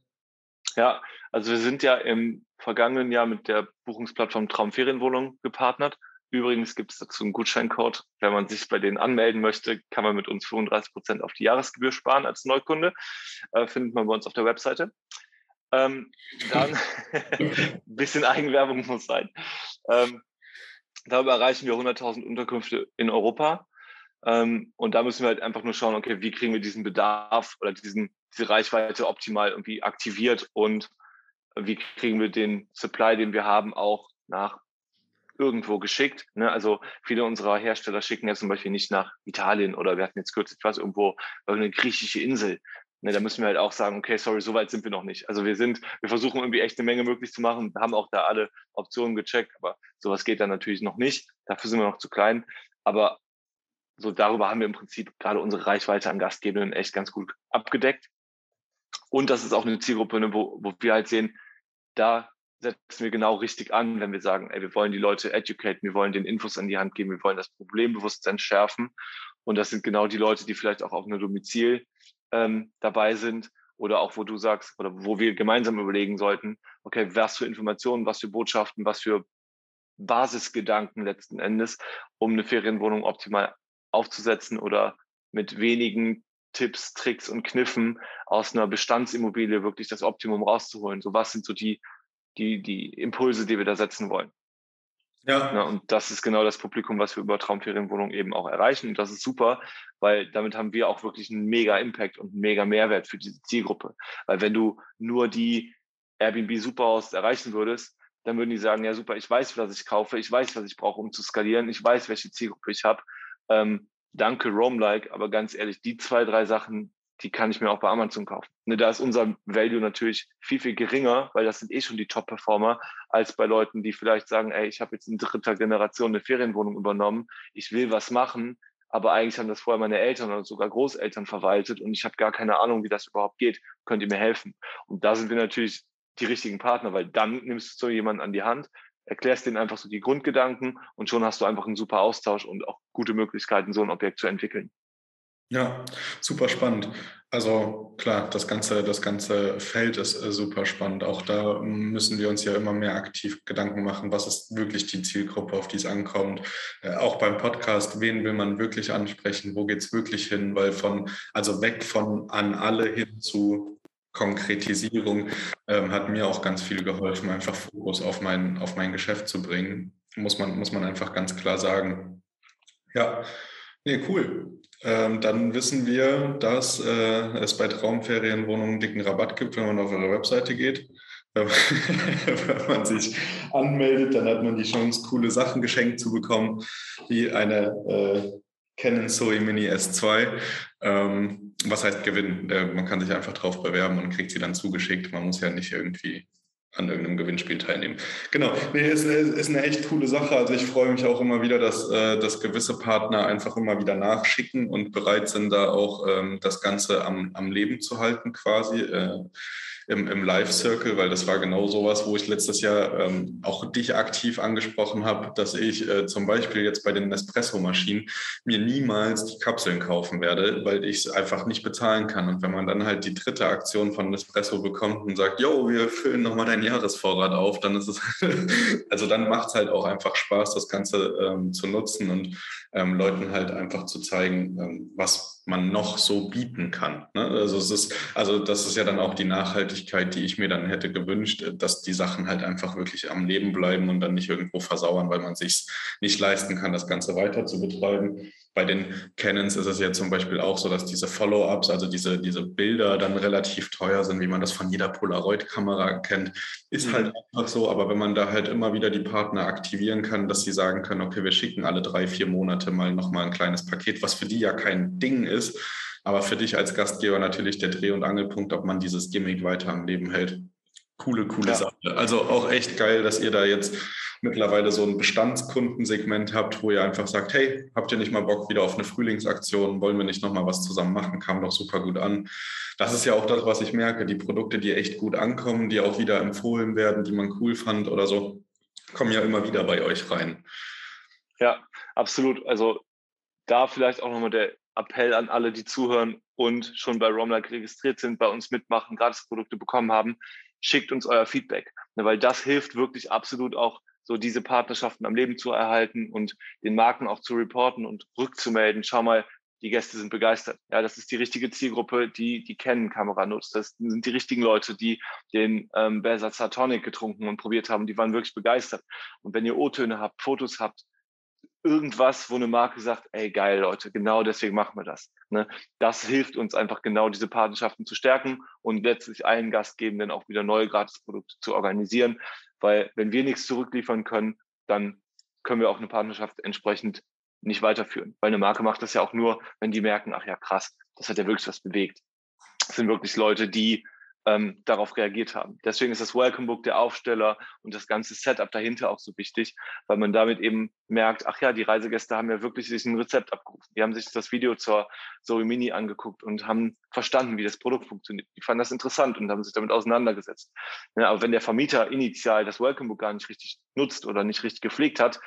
S2: Ja, also wir sind ja im vergangenen Jahr mit der Buchungsplattform Traumferienwohnung gepartnert. Übrigens gibt es dazu einen Gutscheincode. Wenn man sich bei denen anmelden möchte, kann man mit uns 35 Prozent auf die Jahresgebühr sparen als Neukunde. Äh, findet man bei uns auf der Webseite. Ähm, dann ein bisschen Eigenwerbung muss sein. Ähm, Darüber erreichen wir 100.000 Unterkünfte in Europa. Ähm, und da müssen wir halt einfach nur schauen, okay, wie kriegen wir diesen Bedarf oder diesen, diese Reichweite optimal irgendwie aktiviert und wie kriegen wir den Supply, den wir haben, auch nach irgendwo geschickt. Ne? Also viele unserer Hersteller schicken ja zum Beispiel nicht nach Italien oder wir hatten jetzt kürzlich was irgendwo eine griechische Insel. Ne, da müssen wir halt auch sagen, okay, sorry, so weit sind wir noch nicht. Also wir sind, wir versuchen irgendwie echt eine Menge möglich zu machen, haben auch da alle Optionen gecheckt, aber sowas geht dann natürlich noch nicht. Dafür sind wir noch zu klein. Aber so darüber haben wir im Prinzip gerade unsere Reichweite an Gastgebenden echt ganz gut abgedeckt. Und das ist auch eine Zielgruppe, ne, wo, wo wir halt sehen, da setzen wir genau richtig an, wenn wir sagen, ey, wir wollen die Leute educaten, wir wollen den Infos an die Hand geben, wir wollen das Problembewusstsein schärfen. Und das sind genau die Leute, die vielleicht auch auf eine Domizil ähm, dabei sind oder auch wo du sagst oder wo wir gemeinsam überlegen sollten, okay, was für Informationen, was für Botschaften, was für Basisgedanken letzten Endes, um eine Ferienwohnung optimal aufzusetzen oder mit wenigen Tipps, Tricks und Kniffen aus einer Bestandsimmobilie wirklich das Optimum rauszuholen. So was sind so die, die, die Impulse, die wir da setzen wollen. Ja. ja. Und das ist genau das Publikum, was wir über Traumferienwohnungen eben auch erreichen. Und das ist super, weil damit haben wir auch wirklich einen mega Impact und einen mega Mehrwert für diese Zielgruppe. Weil wenn du nur die Airbnb Superhaus erreichen würdest, dann würden die sagen, ja super, ich weiß, was ich kaufe, ich weiß, was ich brauche, um zu skalieren, ich weiß, welche Zielgruppe ich habe. Ähm, danke Roam-like, aber ganz ehrlich, die zwei, drei Sachen, die kann ich mir auch bei Amazon kaufen. Ne, da ist unser Value natürlich viel, viel geringer, weil das sind eh schon die Top-Performer, als bei Leuten, die vielleicht sagen, ey, ich habe jetzt in dritter Generation eine Ferienwohnung übernommen, ich will was machen, aber eigentlich haben das vorher meine Eltern oder sogar Großeltern verwaltet und ich habe gar keine Ahnung, wie das überhaupt geht. Könnt ihr mir helfen? Und da sind wir natürlich die richtigen Partner, weil dann nimmst du so jemanden an die Hand, erklärst denen einfach so die Grundgedanken und schon hast du einfach einen super Austausch und auch gute Möglichkeiten, so ein Objekt zu entwickeln.
S1: Ja, super spannend. Also klar, das ganze, das ganze Feld ist äh, super spannend. Auch da müssen wir uns ja immer mehr aktiv Gedanken machen, was ist wirklich die Zielgruppe, auf die es ankommt. Äh, auch beim Podcast, wen will man wirklich ansprechen, wo geht es wirklich hin? Weil von, also weg von an alle hin zu Konkretisierung ähm, hat mir auch ganz viel geholfen, einfach Fokus auf mein, auf mein Geschäft zu bringen. Muss man, muss man einfach ganz klar sagen. Ja, nee, cool. Ähm, dann wissen wir, dass äh, es bei Traumferienwohnungen dicken Rabatt gibt, wenn man auf eure Webseite geht. wenn man sich anmeldet, dann hat man die Chance, coole Sachen geschenkt zu bekommen, wie eine äh, Canon Zoe Mini S2. Ähm, was heißt gewinnen? Äh, man kann sich einfach drauf bewerben und kriegt sie dann zugeschickt. Man muss ja nicht irgendwie an irgendeinem Gewinnspiel teilnehmen. Genau, nee, ist, ist eine echt coole Sache. Also ich freue mich auch immer wieder, dass, äh, dass gewisse Partner einfach immer wieder nachschicken und bereit sind, da auch ähm, das Ganze am, am Leben zu halten quasi. Im, im Live-Circle, weil das war genau sowas, wo ich letztes Jahr ähm, auch dich aktiv angesprochen habe, dass ich äh, zum Beispiel jetzt bei den Nespresso-Maschinen mir niemals die Kapseln kaufen werde, weil ich es einfach nicht bezahlen kann. Und wenn man dann halt die dritte Aktion von Nespresso bekommt und sagt, yo, wir füllen nochmal deinen Jahresvorrat auf, dann ist es, also dann macht es halt auch einfach Spaß, das Ganze ähm, zu nutzen und ähm, Leuten halt einfach zu zeigen, ähm, was man noch so bieten kann. Ne? Also es ist, also das ist ja dann auch die Nachhaltigkeit, die ich mir dann hätte gewünscht, dass die Sachen halt einfach wirklich am Leben bleiben und dann nicht irgendwo versauern, weil man sich nicht leisten kann, das Ganze weiter zu betreiben. Bei den Canons ist es ja zum Beispiel auch so, dass diese Follow-ups, also diese, diese Bilder dann relativ teuer sind, wie man das von jeder Polaroid-Kamera kennt. Ist halt mhm. einfach so, aber wenn man da halt immer wieder die Partner aktivieren kann, dass sie sagen können, okay, wir schicken alle drei, vier Monate mal nochmal ein kleines Paket, was für die ja kein Ding ist, aber für dich als Gastgeber natürlich der Dreh- und Angelpunkt, ob man dieses Gimmick weiter am Leben hält. Coole, coole ja. Sache. Also auch echt geil, dass ihr da jetzt mittlerweile so ein Bestandskundensegment habt, wo ihr einfach sagt, hey, habt ihr nicht mal Bock wieder auf eine Frühlingsaktion? Wollen wir nicht noch mal was zusammen machen? Kam doch super gut an. Das ist ja auch das, was ich merke. Die Produkte, die echt gut ankommen, die auch wieder empfohlen werden, die man cool fand oder so, kommen ja immer wieder bei euch rein.
S2: Ja, absolut. Also da vielleicht auch nochmal der Appell an alle, die zuhören und schon bei Romlike registriert sind, bei uns mitmachen, Gratisprodukte bekommen haben, schickt uns euer Feedback, ne, weil das hilft wirklich absolut auch so diese Partnerschaften am Leben zu erhalten und den Marken auch zu reporten und rückzumelden. Schau mal, die Gäste sind begeistert. Ja, das ist die richtige Zielgruppe, die die Canon-Kamera nutzt. Das sind die richtigen Leute, die den ähm, Bersatzer Tonic getrunken und probiert haben. Die waren wirklich begeistert. Und wenn ihr O-Töne habt, Fotos habt, irgendwas, wo eine Marke sagt, ey, geil, Leute, genau deswegen machen wir das. Ne? Das hilft uns einfach genau, diese Partnerschaften zu stärken und letztlich allen Gastgebenden auch wieder neue Gratisprodukte zu organisieren. Weil wenn wir nichts zurückliefern können, dann können wir auch eine Partnerschaft entsprechend nicht weiterführen. Weil eine Marke macht das ja auch nur, wenn die merken, ach ja, krass, das hat ja wirklich was bewegt. Das sind wirklich Leute, die ähm, darauf reagiert haben. Deswegen ist das Welcome Book, der Aufsteller und das ganze Setup dahinter auch so wichtig, weil man damit eben merkt, ach ja, die Reisegäste haben ja wirklich sich ein Rezept abgerufen. Die haben sich das Video zur Zoe Mini angeguckt und haben verstanden, wie das Produkt funktioniert. Die fanden das interessant und haben sich damit auseinandergesetzt. Ja, aber wenn der Vermieter initial das Welcome Book gar nicht richtig nutzt oder nicht richtig gepflegt hat,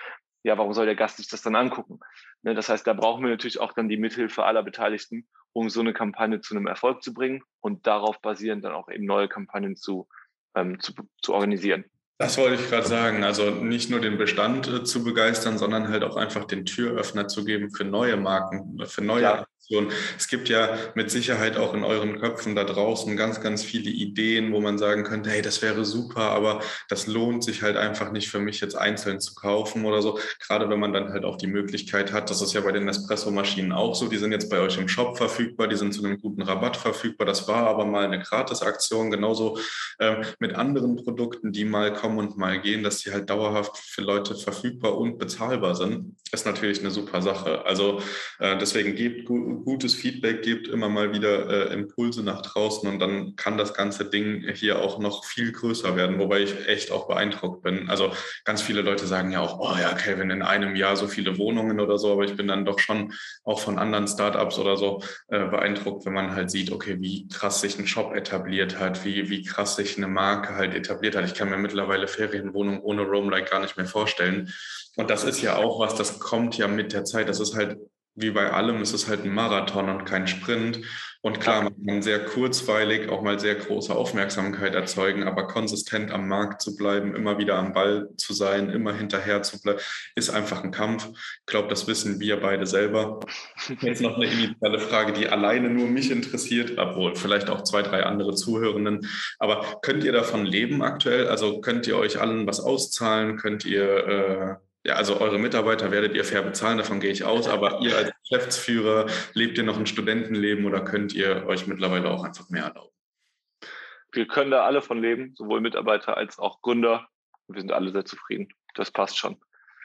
S2: ja, warum soll der Gast sich das dann angucken? Ne, das heißt, da brauchen wir natürlich auch dann die Mithilfe aller Beteiligten, um so eine Kampagne zu einem Erfolg zu bringen und darauf basierend dann auch eben neue Kampagnen zu, ähm, zu, zu organisieren.
S1: Das wollte ich gerade sagen. Also nicht nur den Bestand äh, zu begeistern, sondern halt auch einfach den Türöffner zu geben für neue Marken, für neue Klar. Aktionen. Es gibt ja mit Sicherheit auch in euren Köpfen da draußen ganz, ganz viele Ideen, wo man sagen könnte, hey, das wäre super, aber das lohnt sich halt einfach nicht für mich jetzt einzeln zu kaufen oder so. Gerade wenn man dann halt auch die Möglichkeit hat, das ist ja bei den Espresso-Maschinen auch so, die sind jetzt bei euch im Shop verfügbar, die sind zu einem guten Rabatt verfügbar. Das war aber mal eine Gratisaktion, genauso äh, mit anderen Produkten, die mal kommen und mal gehen, dass die halt dauerhaft für Leute verfügbar und bezahlbar sind, ist natürlich eine super Sache. Also äh, deswegen gebt gutes Feedback gibt, immer mal wieder äh, Impulse nach draußen und dann kann das ganze Ding hier auch noch viel größer werden, wobei ich echt auch beeindruckt bin. Also ganz viele Leute sagen ja auch, oh ja, Kevin, in einem Jahr so viele Wohnungen oder so, aber ich bin dann doch schon auch von anderen Startups oder so äh, beeindruckt, wenn man halt sieht, okay, wie krass sich ein Shop etabliert hat, wie, wie krass sich eine Marke halt etabliert hat. Ich kann mir mittlerweile Ferienwohnungen ohne Roamlike gar nicht mehr vorstellen. Und das ist ja auch was, das kommt ja mit der Zeit. Das ist halt wie bei allem, es ist halt ein Marathon und kein Sprint. Und klar, man kann sehr kurzweilig auch mal sehr große Aufmerksamkeit erzeugen, aber konsistent am Markt zu bleiben, immer wieder am Ball zu sein, immer hinterher zu bleiben, ist einfach ein Kampf. Ich glaube, das wissen wir beide selber. Jetzt noch eine initiale Frage, die alleine nur mich interessiert, obwohl vielleicht auch zwei, drei andere Zuhörenden. Aber könnt ihr davon leben aktuell? Also könnt ihr euch allen was auszahlen? Könnt ihr äh, ja, also eure Mitarbeiter werdet ihr fair bezahlen, davon gehe ich aus, aber ihr als Geschäftsführer, lebt ihr noch ein Studentenleben oder könnt ihr euch mittlerweile auch einfach mehr erlauben?
S2: Wir können da alle von leben, sowohl Mitarbeiter als auch Gründer. Wir sind alle sehr zufrieden. Das passt schon.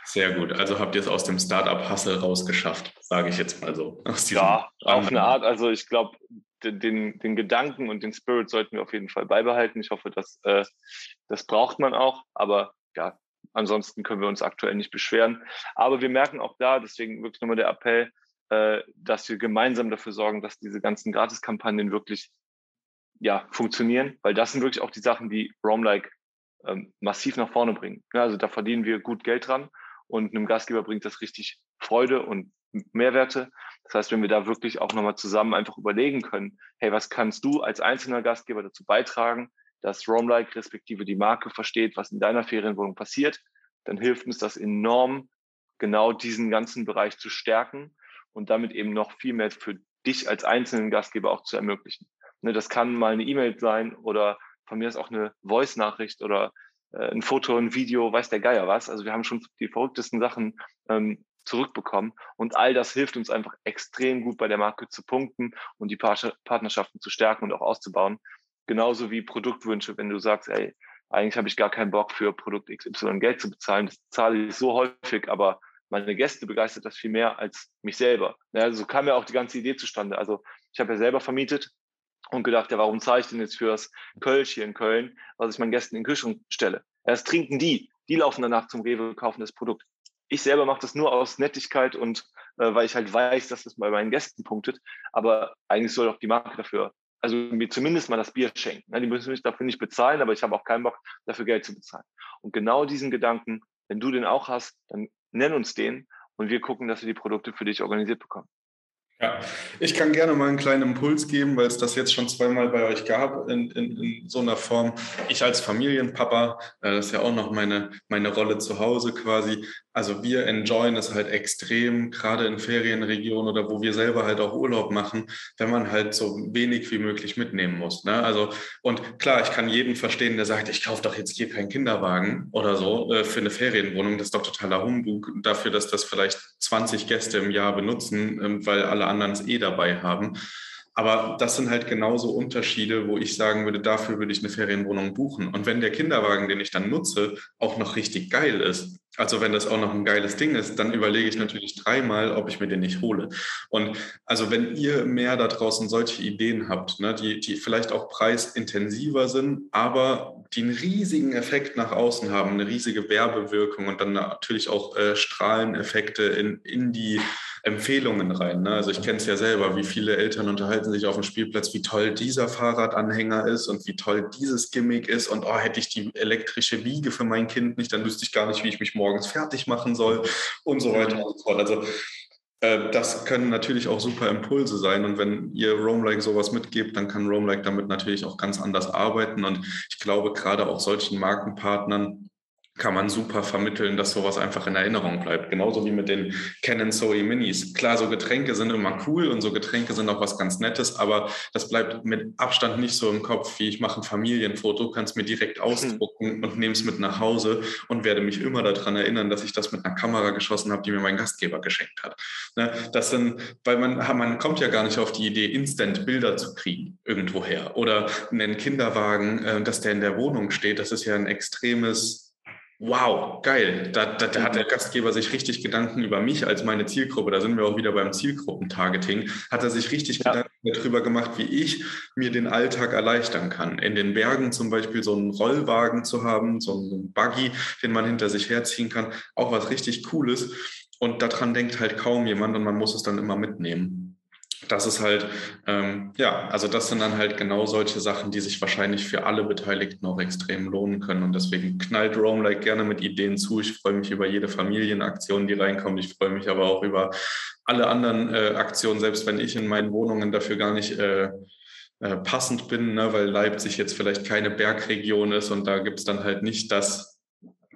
S1: Sehr gut. Also habt ihr es aus dem Startup-Hustle rausgeschafft, sage ich jetzt mal so.
S2: ja, auf eine Art. Also ich glaube, den, den Gedanken und den Spirit sollten wir auf jeden Fall beibehalten. Ich hoffe, dass äh, das braucht man auch. Aber ja, Ansonsten können wir uns aktuell nicht beschweren. Aber wir merken auch da, deswegen wirklich nochmal der Appell, äh, dass wir gemeinsam dafür sorgen, dass diese ganzen Gratiskampagnen wirklich ja, funktionieren, weil das sind wirklich auch die Sachen, die Roamlike ähm, massiv nach vorne bringen. Ja, also da verdienen wir gut Geld dran und einem Gastgeber bringt das richtig Freude und Mehrwerte. Das heißt, wenn wir da wirklich auch nochmal zusammen einfach überlegen können, hey, was kannst du als einzelner Gastgeber dazu beitragen, dass Roamlike respektive die Marke versteht, was in deiner Ferienwohnung passiert, dann hilft uns das enorm, genau diesen ganzen Bereich zu stärken und damit eben noch viel mehr für dich als einzelnen Gastgeber auch zu ermöglichen. Ne, das kann mal eine E-Mail sein oder von mir ist auch eine Voice-Nachricht oder äh, ein Foto, ein Video, weiß der Geier was. Also wir haben schon die verrücktesten Sachen ähm, zurückbekommen und all das hilft uns einfach extrem gut bei der Marke zu punkten und die Partnerschaften zu stärken und auch auszubauen. Genauso wie Produktwünsche, wenn du sagst, ey, eigentlich habe ich gar keinen Bock für Produkt XY Geld zu bezahlen. Das zahle ich so häufig, aber meine Gäste begeistert das viel mehr als mich selber. Ja, so kam ja auch die ganze Idee zustande. Also ich habe ja selber vermietet und gedacht, ja, warum zahle ich denn jetzt für das Kölsch hier in Köln, was ich meinen Gästen in den Kühlschrank stelle? Das trinken die. Die laufen danach zum Rewe, kaufen das Produkt. Ich selber mache das nur aus Nettigkeit und äh, weil ich halt weiß, dass das bei meinen Gästen punktet. Aber eigentlich soll auch die Marke dafür also mir zumindest mal das Bier schenken. Die müssen mich dafür nicht bezahlen, aber ich habe auch keinen Bock, dafür Geld zu bezahlen. Und genau diesen Gedanken, wenn du den auch hast, dann nenn uns den und wir gucken, dass wir die Produkte für dich organisiert bekommen.
S1: Ja, ich kann gerne mal einen kleinen Impuls geben, weil es das jetzt schon zweimal bei euch gab in, in, in so einer Form. Ich als Familienpapa, äh, das ist ja auch noch meine, meine Rolle zu Hause quasi, also wir enjoyen es halt extrem, gerade in Ferienregionen oder wo wir selber halt auch Urlaub machen, wenn man halt so wenig wie möglich mitnehmen muss. Ne? Also und klar, ich kann jeden verstehen, der sagt, ich kaufe doch jetzt hier keinen Kinderwagen oder so äh, für eine Ferienwohnung. Das ist doch totaler Humbug dafür, dass das vielleicht 20 Gäste im Jahr benutzen, äh, weil alle anderen es eh dabei haben. Aber das sind halt genauso Unterschiede, wo ich sagen würde, dafür würde ich eine Ferienwohnung buchen. Und wenn der Kinderwagen, den ich dann nutze, auch noch richtig geil ist, also wenn das auch noch ein geiles Ding ist, dann überlege ich natürlich dreimal, ob ich mir den nicht hole. Und also wenn ihr mehr da draußen solche Ideen habt, ne, die, die vielleicht auch preisintensiver sind, aber die einen riesigen Effekt nach außen haben, eine riesige Werbewirkung und dann natürlich auch äh, Strahleneffekte in, in die Empfehlungen rein. Ne? Also ich kenne es ja selber, wie viele Eltern unterhalten sich auf dem Spielplatz, wie toll dieser Fahrradanhänger ist und wie toll dieses Gimmick ist und oh, hätte ich die elektrische Wiege für mein Kind nicht, dann wüsste ich gar nicht, wie ich mich morgens fertig machen soll und so weiter und so fort. Also äh, das können natürlich auch super Impulse sein. Und wenn ihr Roamlike sowas mitgebt, dann kann Roamlike damit natürlich auch ganz anders arbeiten. Und ich glaube, gerade auch solchen Markenpartnern kann man super vermitteln, dass sowas einfach in Erinnerung bleibt. Genauso wie mit den Canon Zoe Minis. Klar, so Getränke sind immer cool und so Getränke sind auch was ganz Nettes, aber das bleibt mit Abstand nicht so im Kopf, wie ich mache ein Familienfoto, kann es mir direkt hm. ausdrucken mhm. und nehme es mit nach Hause und werde mich immer daran erinnern, dass ich das mit einer Kamera geschossen habe, die mir mein Gastgeber geschenkt hat. Ne, das sind, weil man, man kommt ja gar nicht auf die Idee, instant Bilder zu kriegen irgendwoher oder einen Kinderwagen, äh, dass der in der Wohnung steht. Das ist ja ein extremes Wow, geil. Da, da, da, hat der Gastgeber sich richtig Gedanken über mich als meine Zielgruppe, da sind wir auch wieder beim Zielgruppentargeting, hat er sich richtig ja. Gedanken darüber gemacht, wie ich mir den Alltag erleichtern kann. In den Bergen zum Beispiel so einen Rollwagen zu haben, so einen Buggy, den man hinter sich herziehen kann, auch was richtig Cooles. Und daran denkt halt kaum jemand und man muss es dann immer mitnehmen das ist halt, ähm, ja, also das sind dann halt genau solche Sachen, die sich wahrscheinlich für alle Beteiligten auch extrem lohnen können. Und deswegen knallt Roam like gerne mit Ideen zu. Ich freue mich über jede Familienaktion, die reinkommt. Ich freue mich aber auch über alle anderen äh, Aktionen, selbst wenn ich in meinen Wohnungen dafür gar nicht äh, äh, passend bin, ne, weil Leipzig jetzt vielleicht keine Bergregion ist und da gibt es dann halt nicht das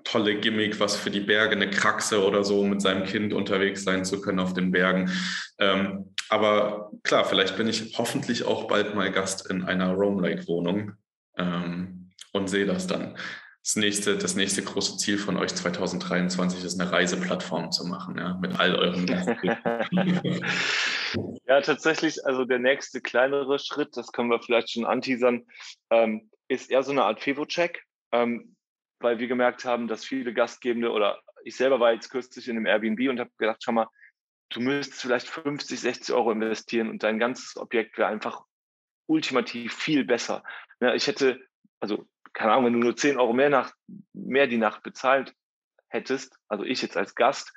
S1: tolle Gimmick, was für die Berge, eine Kraxe oder so, mit seinem Kind unterwegs sein zu können auf den Bergen. Ähm, aber klar, vielleicht bin ich hoffentlich auch bald mal Gast in einer Rome Lake Wohnung ähm, und sehe das dann. Das nächste, das nächste große Ziel von euch 2023 ist eine Reiseplattform zu machen, ja, mit all euren
S2: Ja, tatsächlich, also der nächste kleinere Schritt, das können wir vielleicht schon anteasern, ähm, ist eher so eine Art Fevo-Check. Ähm, weil wir gemerkt haben, dass viele Gastgebende oder ich selber war jetzt kürzlich in einem Airbnb und habe gedacht, schau mal, du müsstest vielleicht 50, 60 Euro investieren und dein ganzes Objekt wäre einfach ultimativ viel besser. Ja, ich hätte, also keine Ahnung, wenn du nur 10 Euro mehr, nach, mehr die Nacht bezahlt hättest, also ich jetzt als Gast,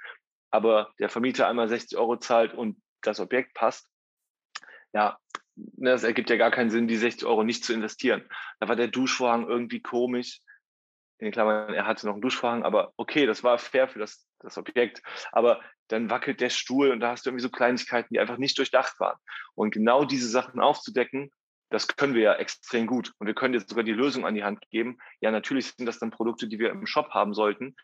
S2: aber der Vermieter einmal 60 Euro zahlt und das Objekt passt, ja, ne, das ergibt ja gar keinen Sinn, die 60 Euro nicht zu investieren. Da war der Duschvorhang irgendwie komisch in Klammern, er hatte noch einen Duschvorhang, aber okay, das war fair für das, das Objekt. Aber dann wackelt der Stuhl und da hast du irgendwie so Kleinigkeiten, die einfach nicht durchdacht waren. Und genau diese Sachen aufzudecken, das können wir ja extrem gut. Und wir können jetzt sogar die Lösung an die Hand geben. Ja, natürlich sind das dann Produkte, die wir im Shop haben sollten,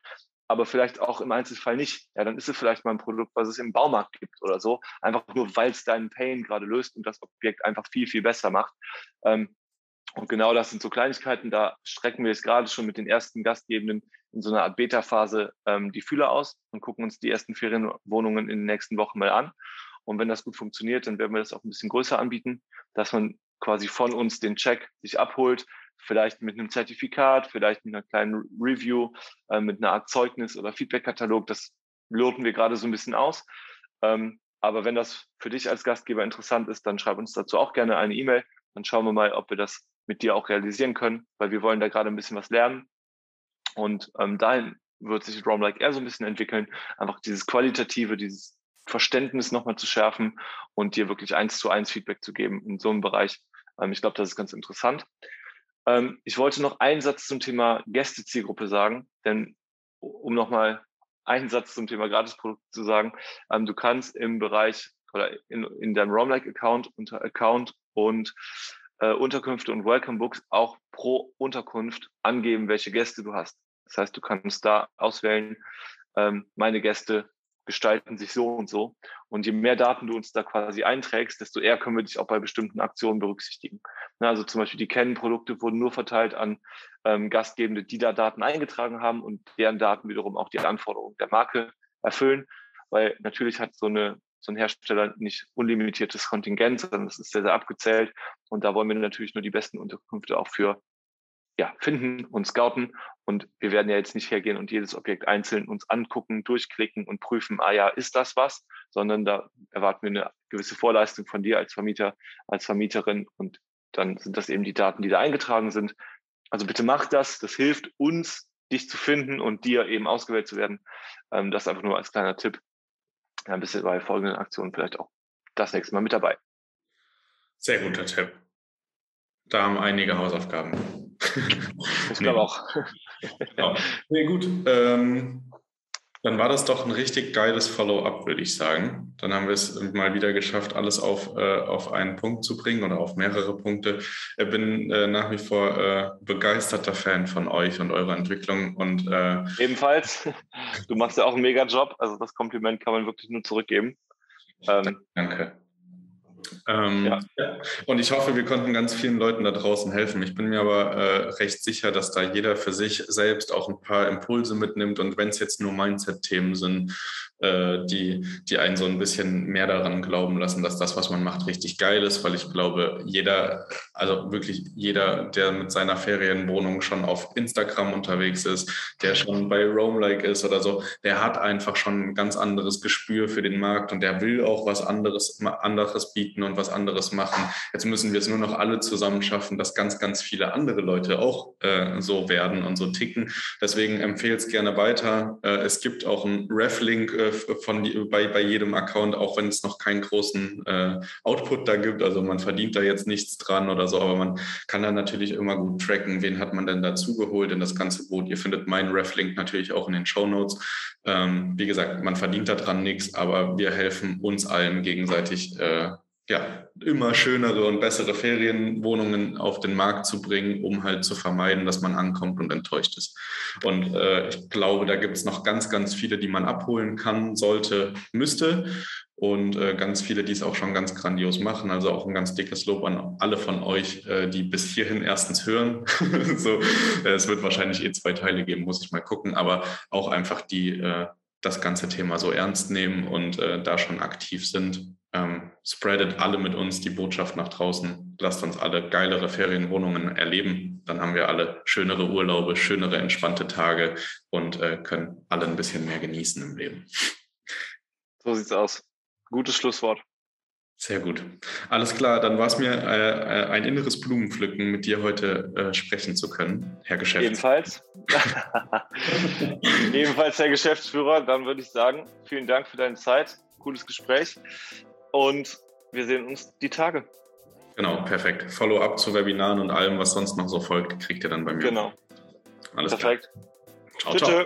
S2: aber vielleicht auch im Einzelfall nicht. Ja, dann ist es vielleicht mal ein Produkt, was es im Baumarkt gibt oder so. Einfach nur, weil es deinen Pain gerade löst und das Objekt einfach viel, viel besser macht. Ähm, und genau das sind so Kleinigkeiten, da strecken wir jetzt gerade schon mit den ersten Gastgebenden in so einer Art Beta-Phase ähm, die Fühler aus und gucken uns die ersten Ferienwohnungen in den nächsten Wochen mal an. Und wenn das gut funktioniert, dann werden wir das auch ein bisschen größer anbieten, dass man quasi von uns den Check sich abholt, vielleicht mit einem Zertifikat, vielleicht mit einer kleinen Review, äh, mit einer Art Zeugnis oder Feedback-Katalog. Das loten wir gerade so ein bisschen aus. Ähm, aber wenn das für dich als Gastgeber interessant ist, dann schreib uns dazu auch gerne eine E-Mail. Dann schauen wir mal, ob wir das mit dir auch realisieren können, weil wir wollen da gerade ein bisschen was lernen. Und ähm, dahin wird sich Rom Like eher so ein bisschen entwickeln, einfach dieses Qualitative, dieses Verständnis nochmal zu schärfen und dir wirklich eins zu eins Feedback zu geben in so einem Bereich. Ähm, ich glaube, das ist ganz interessant. Ähm, ich wollte noch einen Satz zum Thema Gästezielgruppe sagen, denn um nochmal einen Satz zum Thema Gratisprodukt zu sagen, ähm, du kannst im Bereich oder in, in deinem Romlike-Account unter Account und äh, Unterkünfte und Welcome Books auch pro Unterkunft angeben, welche Gäste du hast. Das heißt, du kannst da auswählen, ähm, meine Gäste gestalten sich so und so. Und je mehr Daten du uns da quasi einträgst, desto eher können wir dich auch bei bestimmten Aktionen berücksichtigen. Na, also zum Beispiel die Canon-Produkte wurden nur verteilt an ähm, Gastgebende, die da Daten eingetragen haben und deren Daten wiederum auch die Anforderungen der Marke erfüllen. Weil natürlich hat so eine so ein Hersteller nicht unlimitiertes Kontingent, sondern es ist sehr, sehr abgezählt. Und da wollen wir natürlich nur die besten Unterkünfte auch für ja, finden und scouten. Und wir werden ja jetzt nicht hergehen und jedes Objekt einzeln uns angucken, durchklicken und prüfen, ah ja, ist das was? Sondern da erwarten wir eine gewisse Vorleistung von dir als Vermieter, als Vermieterin. Und dann sind das eben die Daten, die da eingetragen sind. Also bitte mach das. Das hilft uns, dich zu finden und dir eben ausgewählt zu werden. Ähm, das einfach nur als kleiner Tipp dann bist du bei folgenden Aktionen vielleicht auch das nächste Mal mit dabei.
S1: Sehr guter Tipp. Da haben einige Hausaufgaben.
S2: Ich glaube nee. auch.
S1: ja. Nee, gut. Ähm, dann war das doch ein richtig geiles Follow-up, würde ich sagen. Dann haben wir es mal wieder geschafft, alles auf, äh, auf einen Punkt zu bringen oder auf mehrere Punkte. Ich bin äh, nach wie vor äh, begeisterter Fan von euch und eurer Entwicklung. Und, äh,
S2: Ebenfalls. Du machst ja auch einen Mega-Job. Also das Kompliment kann man wirklich nur zurückgeben.
S1: Ähm, danke. Ähm, ja. ja. Und ich hoffe, wir konnten ganz vielen Leuten da draußen helfen. Ich bin mir aber äh, recht sicher, dass da jeder für sich selbst auch ein paar Impulse mitnimmt. Und wenn es jetzt nur Mindset-Themen sind, äh, die, die einen so ein bisschen mehr daran glauben lassen, dass das, was man macht, richtig geil ist, weil ich glaube, jeder, also wirklich jeder, der mit seiner Ferienwohnung schon auf Instagram unterwegs ist, der schon bei Roamlike ist oder so, der hat einfach schon ein ganz anderes Gespür für den Markt und der will auch was anderes, anderes bieten und was anderes machen. Jetzt müssen wir es nur noch alle zusammen schaffen, dass ganz, ganz viele andere Leute auch äh, so werden und so ticken. Deswegen empfehle es gerne weiter. Äh, es gibt auch einen Reflink äh, von, bei, bei jedem Account, auch wenn es noch keinen großen äh, Output da gibt. Also man verdient da jetzt nichts dran oder so, aber man kann dann natürlich immer gut tracken, wen hat man denn dazugeholt in das ganze Boot. Ihr findet meinen Reflink natürlich auch in den Show Notes. Ähm, wie gesagt, man verdient daran nichts, aber wir helfen uns allen gegenseitig äh, ja, immer schönere und bessere Ferienwohnungen auf den Markt zu bringen, um halt zu vermeiden, dass man ankommt und enttäuscht ist. Und äh, ich glaube, da gibt es noch ganz, ganz viele, die man abholen kann, sollte, müsste. Und äh, ganz viele, die es auch schon ganz grandios machen. Also auch ein ganz dickes Lob an alle von euch, äh, die bis hierhin erstens hören. so, äh, es wird wahrscheinlich eh zwei Teile geben, muss ich mal gucken, aber auch einfach die äh, das ganze Thema so ernst nehmen und äh, da schon aktiv sind ähm, spreadet alle mit uns die Botschaft nach draußen. Lasst uns alle geilere Ferienwohnungen erleben. Dann haben wir alle schönere Urlaube, schönere, entspannte Tage und äh, können alle ein bisschen mehr genießen im Leben.
S2: So sieht's aus. Gutes Schlusswort.
S1: Sehr gut. Alles klar, dann war es mir äh, äh, ein inneres Blumenpflücken, mit dir heute äh, sprechen zu können, Herr Geschäftsführer.
S2: Ebenfalls. Ebenfalls, Herr Geschäftsführer. Dann würde ich sagen, vielen Dank für deine Zeit. Cooles Gespräch. Und wir sehen uns die Tage.
S1: Genau, perfekt. Follow-up zu Webinaren und allem, was sonst noch so folgt, kriegt ihr dann bei mir.
S2: Genau. Alles perfekt.
S1: Klar. Ciao, ciao.